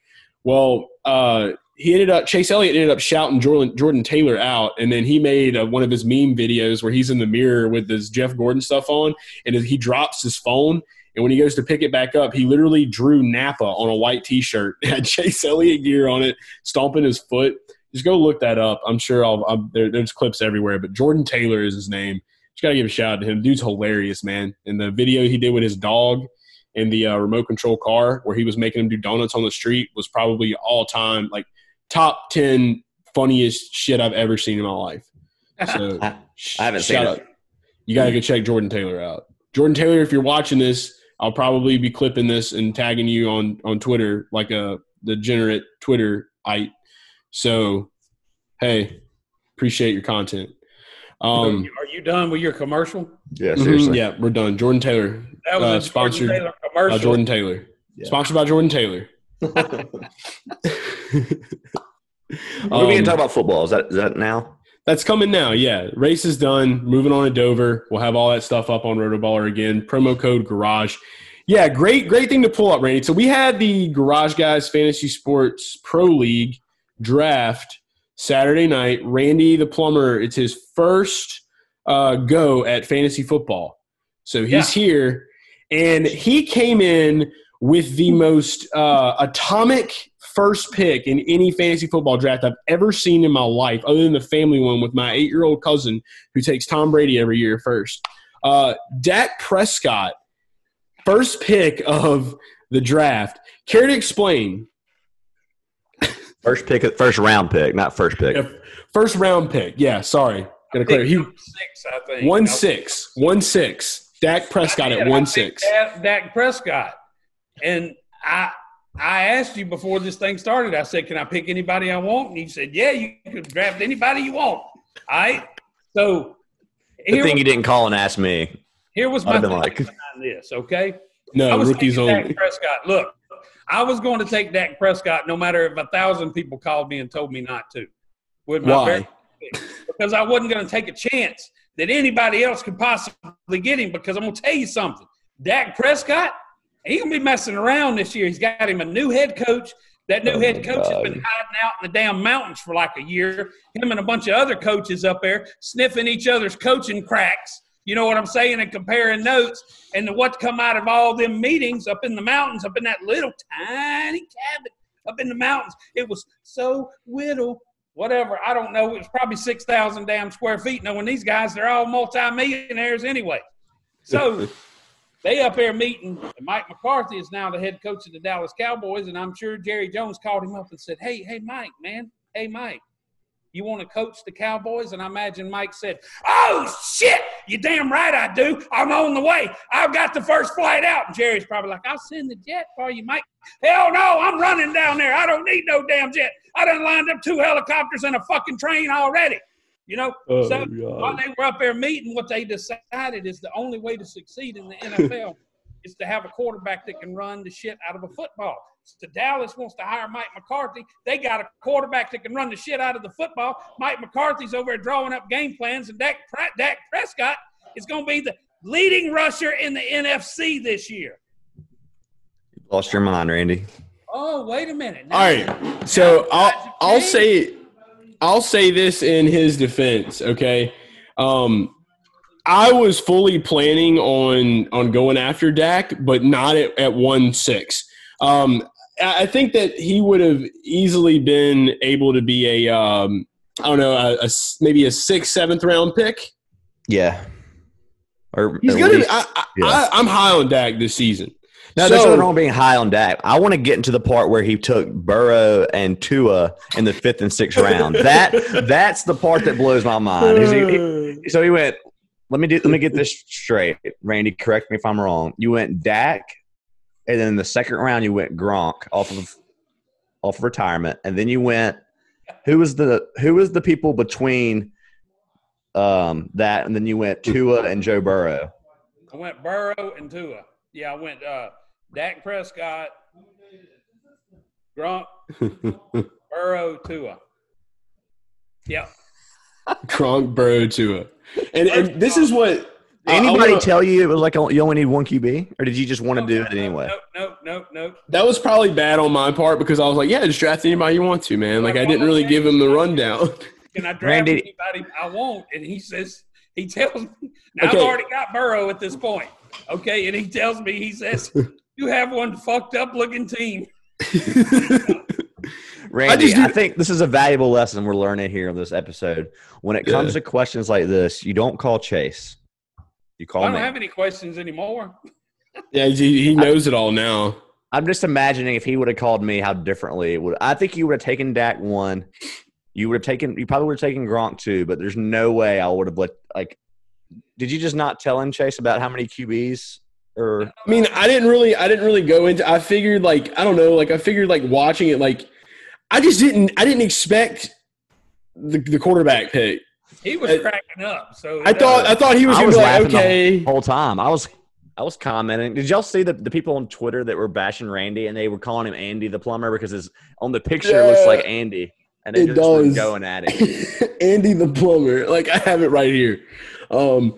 Well, uh, he ended up Chase Elliott ended up shouting Jordan, Jordan Taylor out, and then he made uh, one of his meme videos where he's in the mirror with his Jeff Gordon stuff on, and he drops his phone. And when he goes to pick it back up, he literally drew Napa on a white T-shirt, had Chase Elliott gear on it, stomping his foot. Just go look that up. I'm sure I'll, i there, there's clips everywhere, but Jordan Taylor is his name. Just gotta give a shout out to him. Dude's hilarious, man. And the video he did with his dog in the uh, remote control car, where he was making him do donuts on the street, was probably all time like top ten funniest shit I've ever seen in my life. So I, I haven't seen shout it. out. You gotta go check Jordan Taylor out. Jordan Taylor, if you're watching this, I'll probably be clipping this and tagging you on on Twitter like a degenerate Twitter ite. So, hey, appreciate your content. Um, Are you done with your commercial? Yeah, mhm, seriously. yeah, we're done. Jordan Taylor, That was Uh, a sponsored Jordan Taylor commercial. Jordan Taylor, Yeah. sponsored by Jordan Taylor. What are we Um, gonna talk about football? Is that is that now? That's coming now. Yeah, race is done. Moving on to Dover. We'll have all that stuff up on Rotoballer again. Promo code Garage. Yeah, great, great thing to pull up, Randy. So we had the Garage Guys Fantasy Sports Pro League draft Saturday night. Randy the plumber. It's his first uh, go at fantasy football. So he's Yeah. here, and he came in with the most uh, atomic first pick in any fantasy football draft I've ever seen in my life, other than the family one with my eight year old cousin who takes Tom Brady every year first. Uh, Dak Prescott, first pick of the draft. Care to explain? First pick, first round pick, not first pick. Yeah, First round pick. Yeah, sorry. Gotta clear. He six, I think. one six. One six. Dak Prescott at did. One six. Dak, Dak Prescott, and I I asked you before this thing started. I said, "Can I pick anybody I want?" And you said, "Yeah, you can draft anybody you want." All right. So Good here, thing you didn't call and ask me. here was my thing like- behind this. Okay. I No, was rookies taking only. Dak Prescott. Look, I was going to take Dak Prescott no matter if a thousand people called me and told me not to. With my Why? very- because I wasn't going to take a chance that anybody else could possibly get him. Because I'm going to tell you something, Dak Prescott, he gonna be messing around this year. He's got him a new head coach. That new Oh head coach has been hiding out in the damn mountains for like a year. Him and a bunch of other coaches up there sniffing each other's coaching cracks. You know what I'm saying? And comparing notes. And what come out of all them meetings up in the mountains, up in that little tiny cabin up in the mountains, it was so little. Whatever, I don't know. It was probably six thousand damn square feet. Knowing these guys, they're all multimillionaires anyway. So they up there meeting. And Mike McCarthy is now the head coach of the Dallas Cowboys, and I'm sure Jerry Jones called him up and said, "Hey, hey, Mike, man, hey, Mike, you want to coach the Cowboys?" And I imagine Mike said, "Oh shit, you damn right I do. I'm on the way. I've got the first flight out." And Jerry's probably like, "I'll send the jet for you, Mike." Hell no, I'm running down there. I don't need no damn jet. I done lined up two helicopters and a fucking train already. You know, Oh, so while they were up there meeting, what they decided is the only way to succeed in the NFL is to have a quarterback that can run the shit out of a football. So Dallas wants to hire Mike McCarthy. They got a quarterback that can run the shit out of the football. Mike McCarthy's over there drawing up game plans, and Dak, Pre- Dak Prescott is going to be the leading rusher in the NFC this year. You Lost your mind, Randy. Oh, wait a minute. All right. So I'll I'll say I'll say this in his defense, okay? Um I was fully planning on on going after Dak, but not at, at one six. Um I think that he would have easily been able to be a um I don't know, a, a maybe a sixth, seventh round pick. Yeah. Or He's gonna. Least- I, I, yeah. I, I'm high on Dak this season. No, there's So- nothing wrong with being high on Dak. I want to get into the part where he took Burrow and Tua in the fifth and sixth round. That that's the part that blows my mind. He- he- so he went. Let me do, let me get this straight, Randy. Correct me if I'm wrong. You went Dak, and then in the second round you went Gronk off of off of retirement, and then you went. Who was the who was the people between um, that, and then you went Tua and Joe Burrow. I went Burrow and Tua. Yeah, I went uh, Dak Prescott, Gronk, Burrow, Tua. Yep. Gronk, Burrow, Tua, and and this is what. I- I Anybody wanna- tell you it was like you only need one QB, or did you just want to do it anyway? Nope, nope, nope, nope. That was probably bad on my part because I was like, yeah, just draft anybody you want to, man. Like I didn't really give him the rundown. Can I draft Randy- anybody I want? And he says, he tells me, now Okay. I've already got Burrow at this point. Okay. And he tells me, he says, you have one fucked up looking team. Randy, I, just do- think this is a valuable lesson we're learning here on this episode. When it comes Yeah. to questions like this, you don't call Chase. You call I don't me. have any questions anymore. yeah, he, he knows it all now. I'm just imagining if he would have called me, how differently it would. I think you would have taken Dak one. You would have taken. You probably would have taken Gronk two, but there's no way I would have let like. Did you just not tell him Chase about how many QBs or I mean, I didn't really, I didn't really go into. I figured like, I don't know, like I figured like watching it, like I just didn't, I didn't expect the, the quarterback pick. He was I- cracking up. So I thought, I thought he was I was be like, laughing the okay, whole time. I was I was commenting. Did y'all see the, the people on Twitter that were bashing Randy and they were calling him Andy the plumber because his on the picture it looks like Andy and they It just were does. going at it. Andy the plumber. Like I have it right here. Um,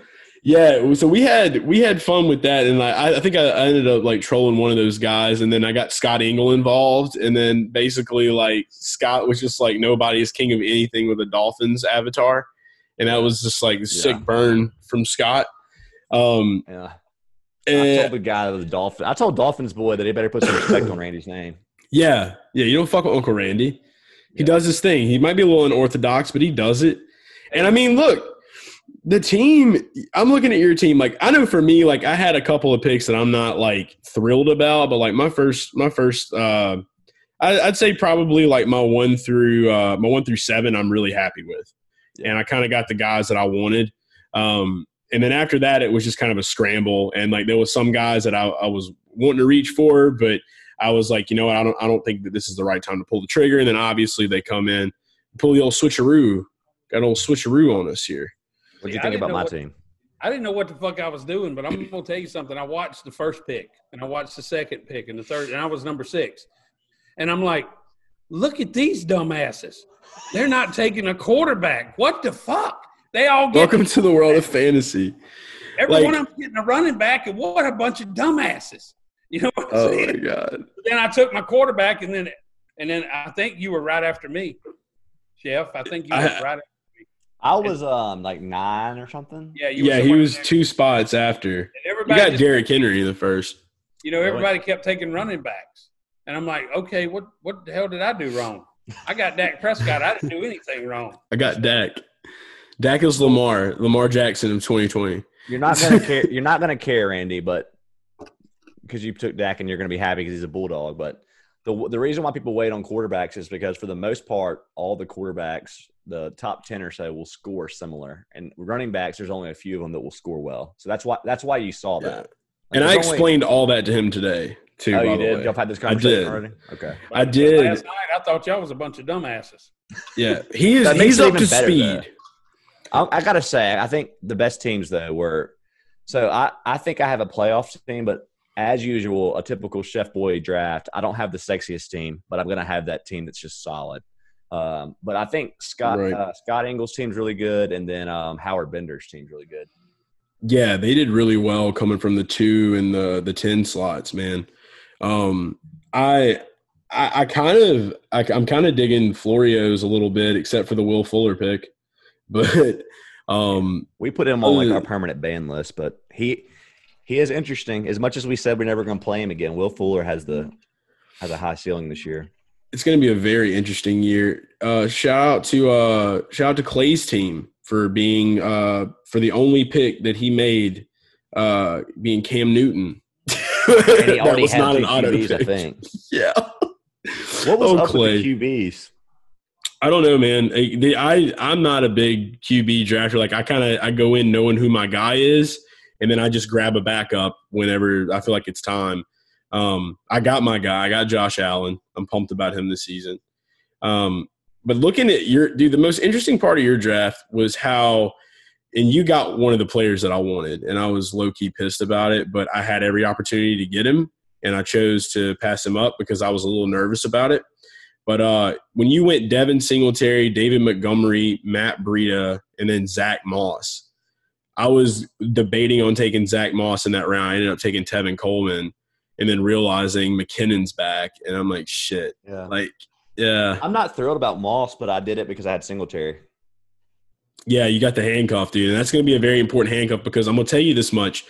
yeah. So we had we had fun with that, and I, I think I, I ended up like trolling one of those guys, and then I got Scott Engel involved, and then basically like Scott was just like nobody is king of anything with a Dolphins avatar, and that was just like a sick burn from Scott. Um, Yeah. I told the guy of the Dolphin. I told Dolphins boy that he better put some respect on Randy's name. Yeah, yeah. You don't fuck with Uncle Randy. He Yeah. does his thing. He might be a little unorthodox, but he does it. And I mean, look, the team. I'm looking at your team. Like I know for me, like I had a couple of picks that I'm not like thrilled about, but like my first, my first, uh, I, I'd say probably like my one through uh, my one through seven, I'm really happy with, and I kind of got the guys that I wanted. Um, and then after that, it was just kind of a scramble, and like there was some guys that I, I was wanting to reach for, but I was like, you know what, I don't, I don't think that this is the right time to pull the trigger. And then obviously they come in, pull the old switcheroo, got an old switcheroo on us here. What do you think about my what- team? I didn't know what the fuck I was doing, but I'm gonna tell you something. I watched the first pick and I watched the second pick and the third, and I was number six. And I'm like, look at these dumbasses. They're not taking a quarterback. What the fuck? They all get Welcome to the world of fantasy. Everyone like- one of them getting a running back, and what a bunch of dumbasses. You know what I'm Oh my god. Then I took my quarterback, and then and then I think you were right after me, Jeff. I think you were I- right. I was um like nine or something. Yeah, you Yeah, he was there. two spots after. And You got just- Derrick Henry the first. You know, everybody kept taking running backs. And I'm like, okay, what what the hell did I do wrong? I got Dak Prescott. I didn't do anything wrong. I got Dak. Dak is Lamar, Lamar Jackson of 2020. You're not gonna care. You're not gonna care, Andy, but because you took Dak and you're gonna be happy because he's a bulldog. But the the reason why people wait on quarterbacks is because for the most part, all the quarterbacks, the top ten or so, will score similar, and running backs, there's only a few of them that will score well. So that's why that's why you saw Yeah. that. Like, And I there's only- explained all that to him today, too. Oh, by you the did. way. Y'all had this I conversation did. already. Okay. I did. Last night, I thought y'all was a bunch of dumbasses. Yeah, he is. He's up to better, speed. I, I gotta say, I think the best teams though were. So I, I think I have a playoff team, but as usual, a typical Chef Boy draft. I don't have the sexiest team, but I'm gonna have that team that's just solid. Um, but I think Scott Right. uh, Scott Engel's team's really good, and then um, Howard Bender's team's really good. Yeah, they did really well coming from the two and the the ten slots, man. Um, I I, I kind of I, I'm kind of digging Florio's a little bit, except for the Will Fuller pick, but um, We put him on like Uh, our permanent ban list, but he he is interesting. As much as we said we're never gonna play him again, Will Fuller has the has a high ceiling this year. it's going to be a very interesting year. Uh, shout out to uh, shout out to Clay's team for being uh, for the only pick that he made, uh, being Cam Newton. That was not an auto QBs, I pick. think. Yeah. What was Oh, up Clay. with the QBs? I don't know, man. I, the- I I'm not a big QB drafter. Like I kind of I go in knowing who my guy is, and then I just grab a backup whenever I feel like it's time. Um, I got my guy. I got Josh Allen. I'm pumped about him this season. Um, but looking at your dude, the most interesting part of your draft was how, and you got one of the players that I wanted, and I was low key pissed about it. But I had every opportunity to get him, and I chose to pass him up because I was a little nervous about it. But uh, when you went Devin Singletary, David Montgomery, Matt Breida, and then Zach Moss, I was debating on taking Zach Moss in that round. I ended up taking Tevin Coleman, and then realizing McKinnon's back, and I'm like, shit. Yeah. Like, yeah, I'm not thrilled about Moss, but I did it because I had Singletary. yeah, you got the handcuff, dude, and that's going to be a very important handcuff because I'm going to tell you this much.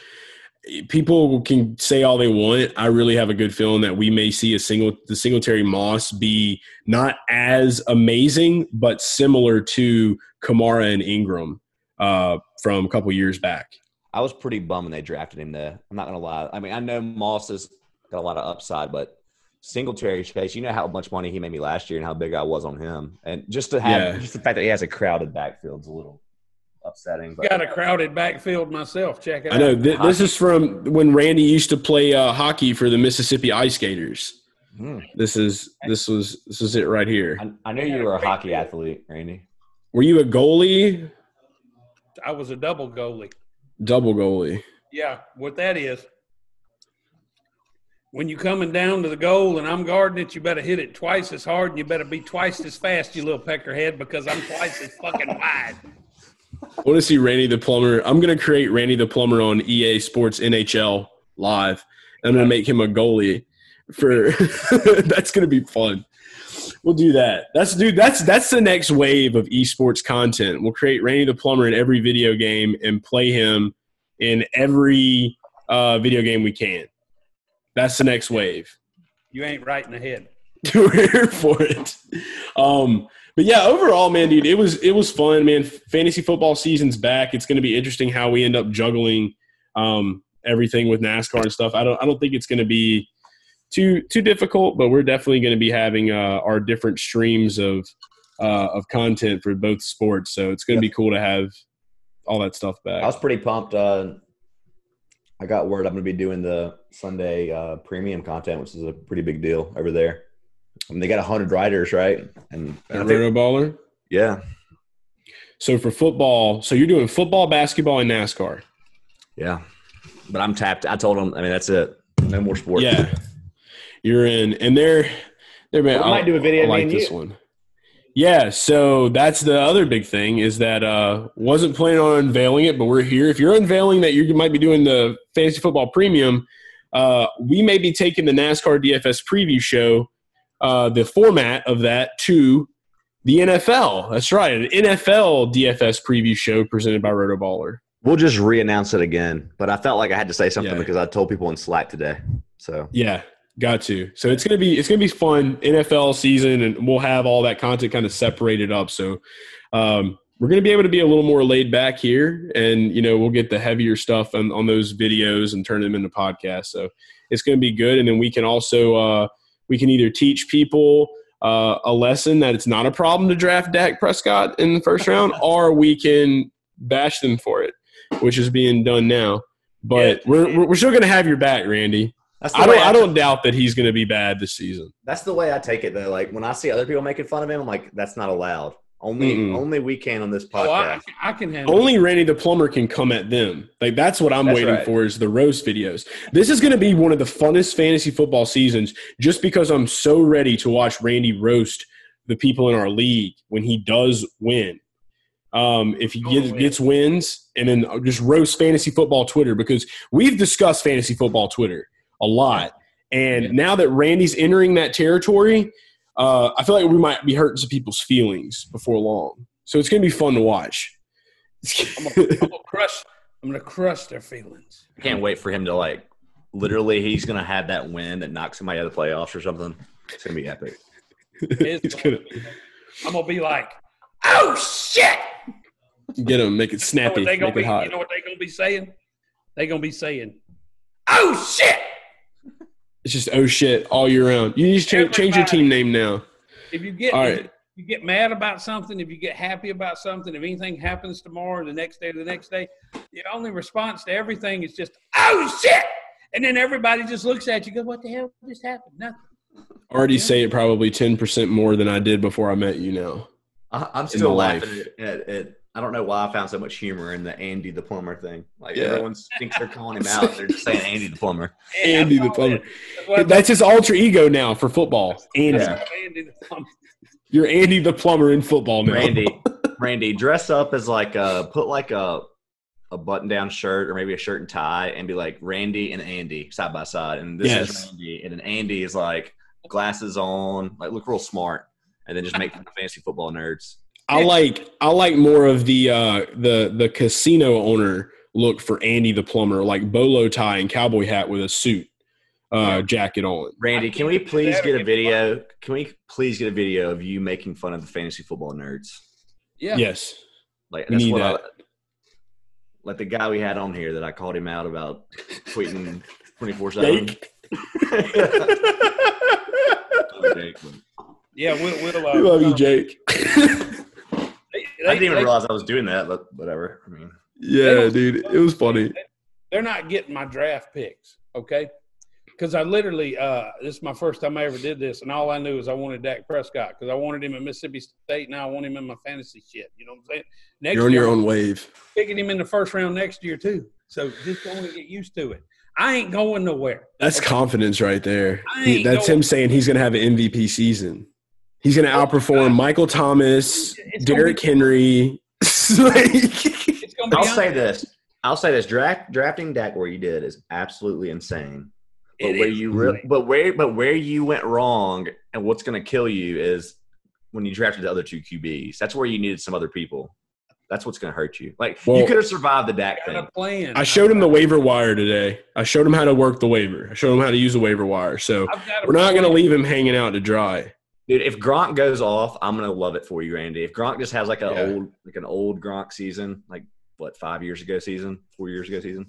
People can say all they want. I really have a good feeling that we may see a single the Singletary Moss be not as amazing, but similar to Kamara and Ingram uh, from a couple years back. I was pretty bummed when they drafted him there. I'm not gonna lie. I mean, I know Moss has got a lot of upside, but Singletary Chase, you know how much money he made me last year and how big I was on him. And just to have Yeah. just the fact that he has a crowded backfield's a little upsetting. But Got a crowded backfield myself. Check it I out. know th- this is from when Randy used to play uh, hockey for the Mississippi Ice Skaters. Hmm. This is this was this is it right here. I, I knew you were a hockey athlete, Randy. Were you a goalie? I was a double goalie. Double goalie. Yeah, what that is. When you're coming down to the goal and I'm guarding it, you better hit it twice as hard and you better be twice as fast, you little peckerhead, because I'm twice as fucking wide. I want to see Randy the Plumber. I'm going to create Randy the Plumber on EA Sports NHL live. I'm going to make him a goalie for that's going to be fun. We'll do that. That's dude. That's that's the next wave of esports content. We'll create Randy the Plumber in every video game and play him in every uh, video game we can. That's the next wave. You ain't right in the head. we're here for it. Um, but yeah, overall, man, dude, it was it was fun, man. Fantasy football season's back. It's going to be interesting how we end up juggling um, everything with NASCAR and stuff. I don't I don't think it's going to be too too difficult, but we're definitely going to be having uh, our different streams of uh, of content for both sports. So it's going to be cool to have all that stuff back. I was pretty pumped. Uh, I got word I'm going to be doing the Sunday uh, premium content, which is a pretty big deal over there. I mean, they got hundred riders, right? And I At think- Roto Baller. yeah, So for football, so you're doing football, basketball, and NASCAR. yeah. But I'm tapped. I told them. I mean, that's it. No more sports. Yeah, you're in, and they're they're. We might do a video, I me like this you. one. Yeah, so that's the other big thing is that uh wasn't planning on unveiling it, but we're here. If you're unveiling that you might be doing the fantasy football premium, uh, we may be taking the NASCAR DFS preview show, uh, the format of that to the NFL. That's right, an NFL DFS preview show presented by Rotoballer. We'll just re-announce it again. But I felt like I had to say something Yeah. because I told people in Slack today. So Yeah, got to. So it's gonna be it's gonna be fun NFL season, and we'll have all that content kind of separated up. So um, we're gonna be able to be a little more laid back here, and you know we'll get the heavier stuff on, on those videos and turn them into podcasts. So it's gonna be good, and then we can also uh, we can either teach people. Uh, a lesson that it's not a problem to draft Dak Prescott in the first round, or we can bash them for it, which is being done now. But Yeah. we're, we're we're still going to have your back, Randy. That's the I don't. I don't doubt that he's going to be bad this season. That's the way I take it, though. Like when I see other people making fun of him, I'm like, that's not allowed. Only, Mm-mm. only we can on this Oh, I, podcast. I can handle Only Randy the plumber can come at them. Like that's what I'm That's waiting right. for is the roast videos. This is going to be one of the funnest fantasy football seasons, just because I'm so ready to watch Randy roast the people in our league when he does win. Um, if he gets, gets wins, and then just roast fantasy football Twitter because we've discussed fantasy football Twitter a lot, and Yeah. now that Randy's entering that territory, uh, I feel like we might be hurting some people's feelings before long. So it's going to be fun to watch. I'm gonna, crush. I'm gonna crush their feelings. I can't wait for him to like. Literally, he's gonna have that win that knocks somebody out of the playoffs or something. It's gonna be epic. It's It's gonna gonna I'm gonna be like, oh shit! get them, make it You know snappy, what make be? it hot. You know what they're gonna be saying? They're gonna be saying, oh shit! It's just oh shit all year round. You need to change, change your team name now. If you get All if you get mad about something, if you get happy about something, if anything happens tomorrow, the next day, the next day, the only response to everything is just "Oh shit!" and then everybody just looks at you, go, "What the hell just happened?" Nothing. Already Yeah. say it probably ten percent more than I did before I met you. Now I, I'm my still life. laughing at, at, at. I don't know why I found so much humor in the Andy the plumber thing. Like Yeah. everyone thinks they're calling him out. They're just saying Andy the plumber. Yeah, Andy the that's plumber. That's, That's his alter ego now for football. Andy, Yeah. Andy the plumber. you're Andy the plumber in football now. Randy, Randy, dress up as like a put like a a button down shirt or maybe a shirt and tie and be like Randy and Andy side by side. And this Yes. is Randy, and then Andy is like glasses on, like look real smart, and then just make fun of fantasy football nerds. I like I like more of the uh, the the casino owner look for Andy the plumber, like bolo tie and cowboy hat with a suit uh, jacket on. Randy, can we please get a video? Can we please get a video of you making fun of the fantasy football nerds? Yeah. Yes, Like We that's need what I, that. like the guy we had on here that I called him out about tweeting twenty four seven. Jake. Yeah, we'll. we'll uh, I love you, Jake. They, I didn't even they- realize I was doing that, but whatever. I mean, yeah, dude, it was funny. they're not getting my draft picks, okay? Because I literally, uh, this is my first time I ever did this, and all I knew is I wanted Dak Prescott because I wanted him at Mississippi State. Now I want him in my fantasy shit. You know what I'm saying? Next You're on year, your own wave. Picking him in the first round next year too. So just go and get used to it. I ain't going nowhere. That's confidence right there. I He- that's going- him saying he's going to have an MVP season. He's going to outperform Michael Thomas, It's gonna Derrick be- Henry. Like- gonna be I'll say this. I'll say this. Draft drafting Dak where you did is absolutely insane. But It where is you re- but where but where you went wrong and what's going to kill you is when you drafted the other two QBs. That's where you needed some other people. That's what's going to hurt you. Like Well- you could have survived the Dak thing. plan. I showed him the waiver wire today. I showed him how to work the waiver. I showed him how to use the waiver wire. So I've got a we're not going to leave him hanging out to dry. Dude, if Gronk goes off, I'm gonna love it for you, Andy. If Gronk just has like an Yeah. old like an old Gronk season, like what five years ago season, four years ago season.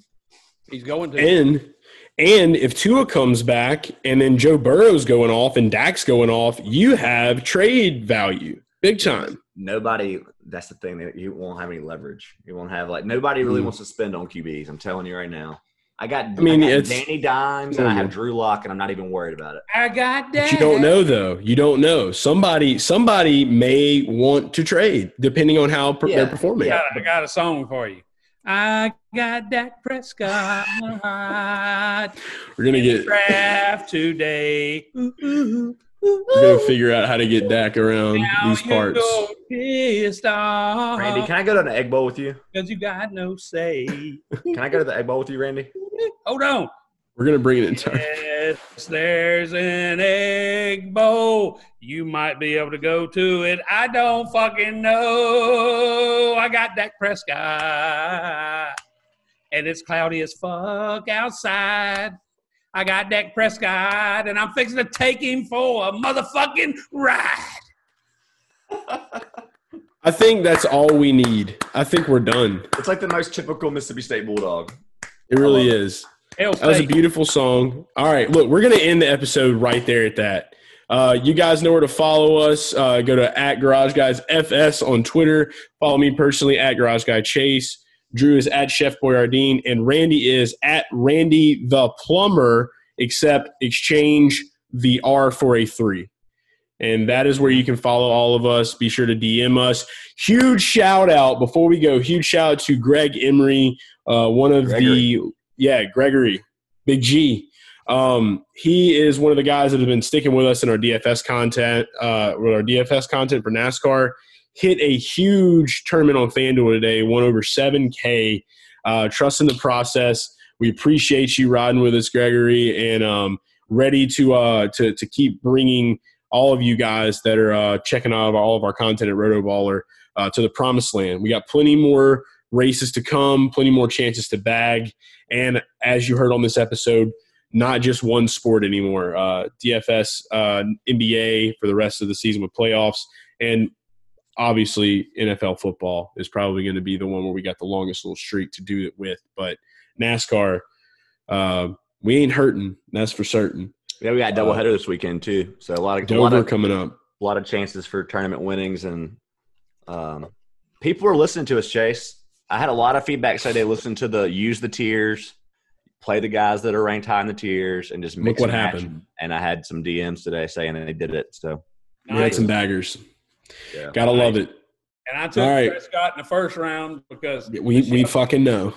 He's going to. And and if Tua comes back and then Joe Burrow's going off and Dak's going off, you have trade value big time. Nobody. That's the thing that you won't have any leverage. You won't have like nobody really Mm. wants to spend on QBs. I'm telling you right now. I got. I mean, got it's- Danny Dimes and I have. Drew Lock, and I'm not even worried about it. I got that. But you don't know though. You don't know. Somebody somebody may want to trade depending on how per- Yeah. they're performing. I got, I got a song for you. I got Dak Prescott We're gonna get draft today. Ooh, ooh, ooh, we're gonna figure out how to get Dak around Now these parts. go pissed off Randy, can I go to the Egg Bowl with you? because you got no say. Can I go to the Egg Bowl with you, Randy? Hold on. We're gonna bring it entire. Yes, there's an egg bowl. You might be able to go to it. I don't fucking know. I got Dak Prescott. And it's cloudy as fuck outside. I got Dak Prescott, and I'm fixing to take him for a motherfucking ride. I think that's all we need. I think we're done. It's like the most typical Mississippi State Bulldog. It really love it. is. Hell That was a beautiful song. All right, look, we're gonna end the episode right there at that. Uh, you guys know where to follow us. Uh, go to at Garage Guys FS on Twitter. Follow me personally at Garage Guy Chase. Drew is at Chef BoiRDeen, and Randy is at Randy the Plumber. Except exchange the R for a three, and that is where you can follow all of us. Be sure to DM us. Huge shout out before we go. Huge shout out to Greg Emery, uh, one of Gregory. the yeah Gregory, Big G. Um, he is one of the guys that have been sticking with us in our DFS content, uh, with our DFS content for NASCAR. Hit a huge tournament on FanDuel today, won over 7K. Uh, trust in the process. We appreciate you riding with us, Gregory, and um, ready to uh, to to keep bringing all of you guys that are uh, checking out all of our content at Rotoballer uh, to the promised land. We got plenty more races to come, plenty more chances to bag, and as you heard on this episode, not just one sport anymore. Uh, DFS, uh, NBA for the rest of the season with playoffs, and obviously NFL football is probably going to be the one where we got the longest little streak to do it with. But NASCAR, uh, we ain't hurting. That's for certain. Yeah, we got a doubleheader this weekend too. So a lot of a Dover lot of, coming up. a lot of chances for tournament winnings, and um, people are listening to us. Chase, I had a lot of feedback say they listened to the use the tiers, play the guys that are ranked high in the tiers, and just mix Look what and happened. And I had some DMs today saying they did it. So We had some baggers. Yeah. Gotta love it. And I took All right. Prescott in the first round because We we fucking know.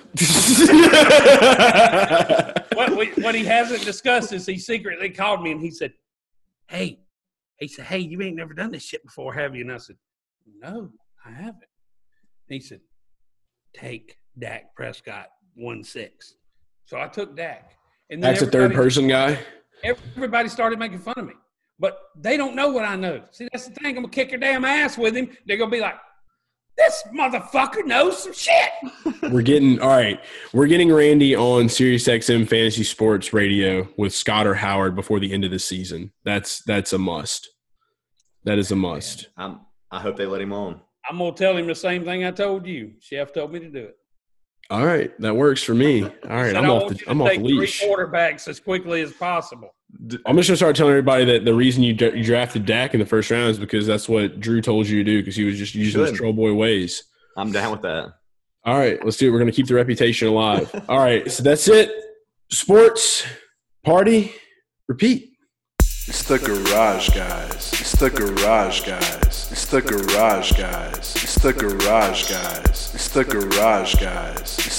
what we, what he hasn't discussed is he secretly called me and he said, "Hey," he said, "Hey, you ain't never done this shit before, have you?" And I said, "No, I haven't." And he said, "Take Dak Prescott one six." So I took Dak, and then That's a third person guy. Everybody started making fun of me, but they don't know what I know. See, that's the thing. I'm gonna kick your damn ass with him. They're gonna be like, "This motherfucker knows some shit." We're getting all right. We're getting Randy on Sirius XM Fantasy Sports Radio with Scott or Howard before the end of the season. That's that's a must. That is a must. I'm, I hope they let him on. I'm gonna tell him the same thing I told you. Chef told me to do it. All right, that works for me. All right, I'm off the I'm off the leash. Three quarterbacks as quickly as possible. I'm just gonna start telling everybody that the reason you, dra- you drafted Dak in the first round is because that's what Drew told you to do because he was just using his troll boy ways. I'm down with that. All right, let's do it. We're gonna keep the reputation alive. All right, so that's it. Sports, party, repeat. It's the garage guys. It's the garage guys. It's the garage guys. It's the garage guys. It's the garage guys.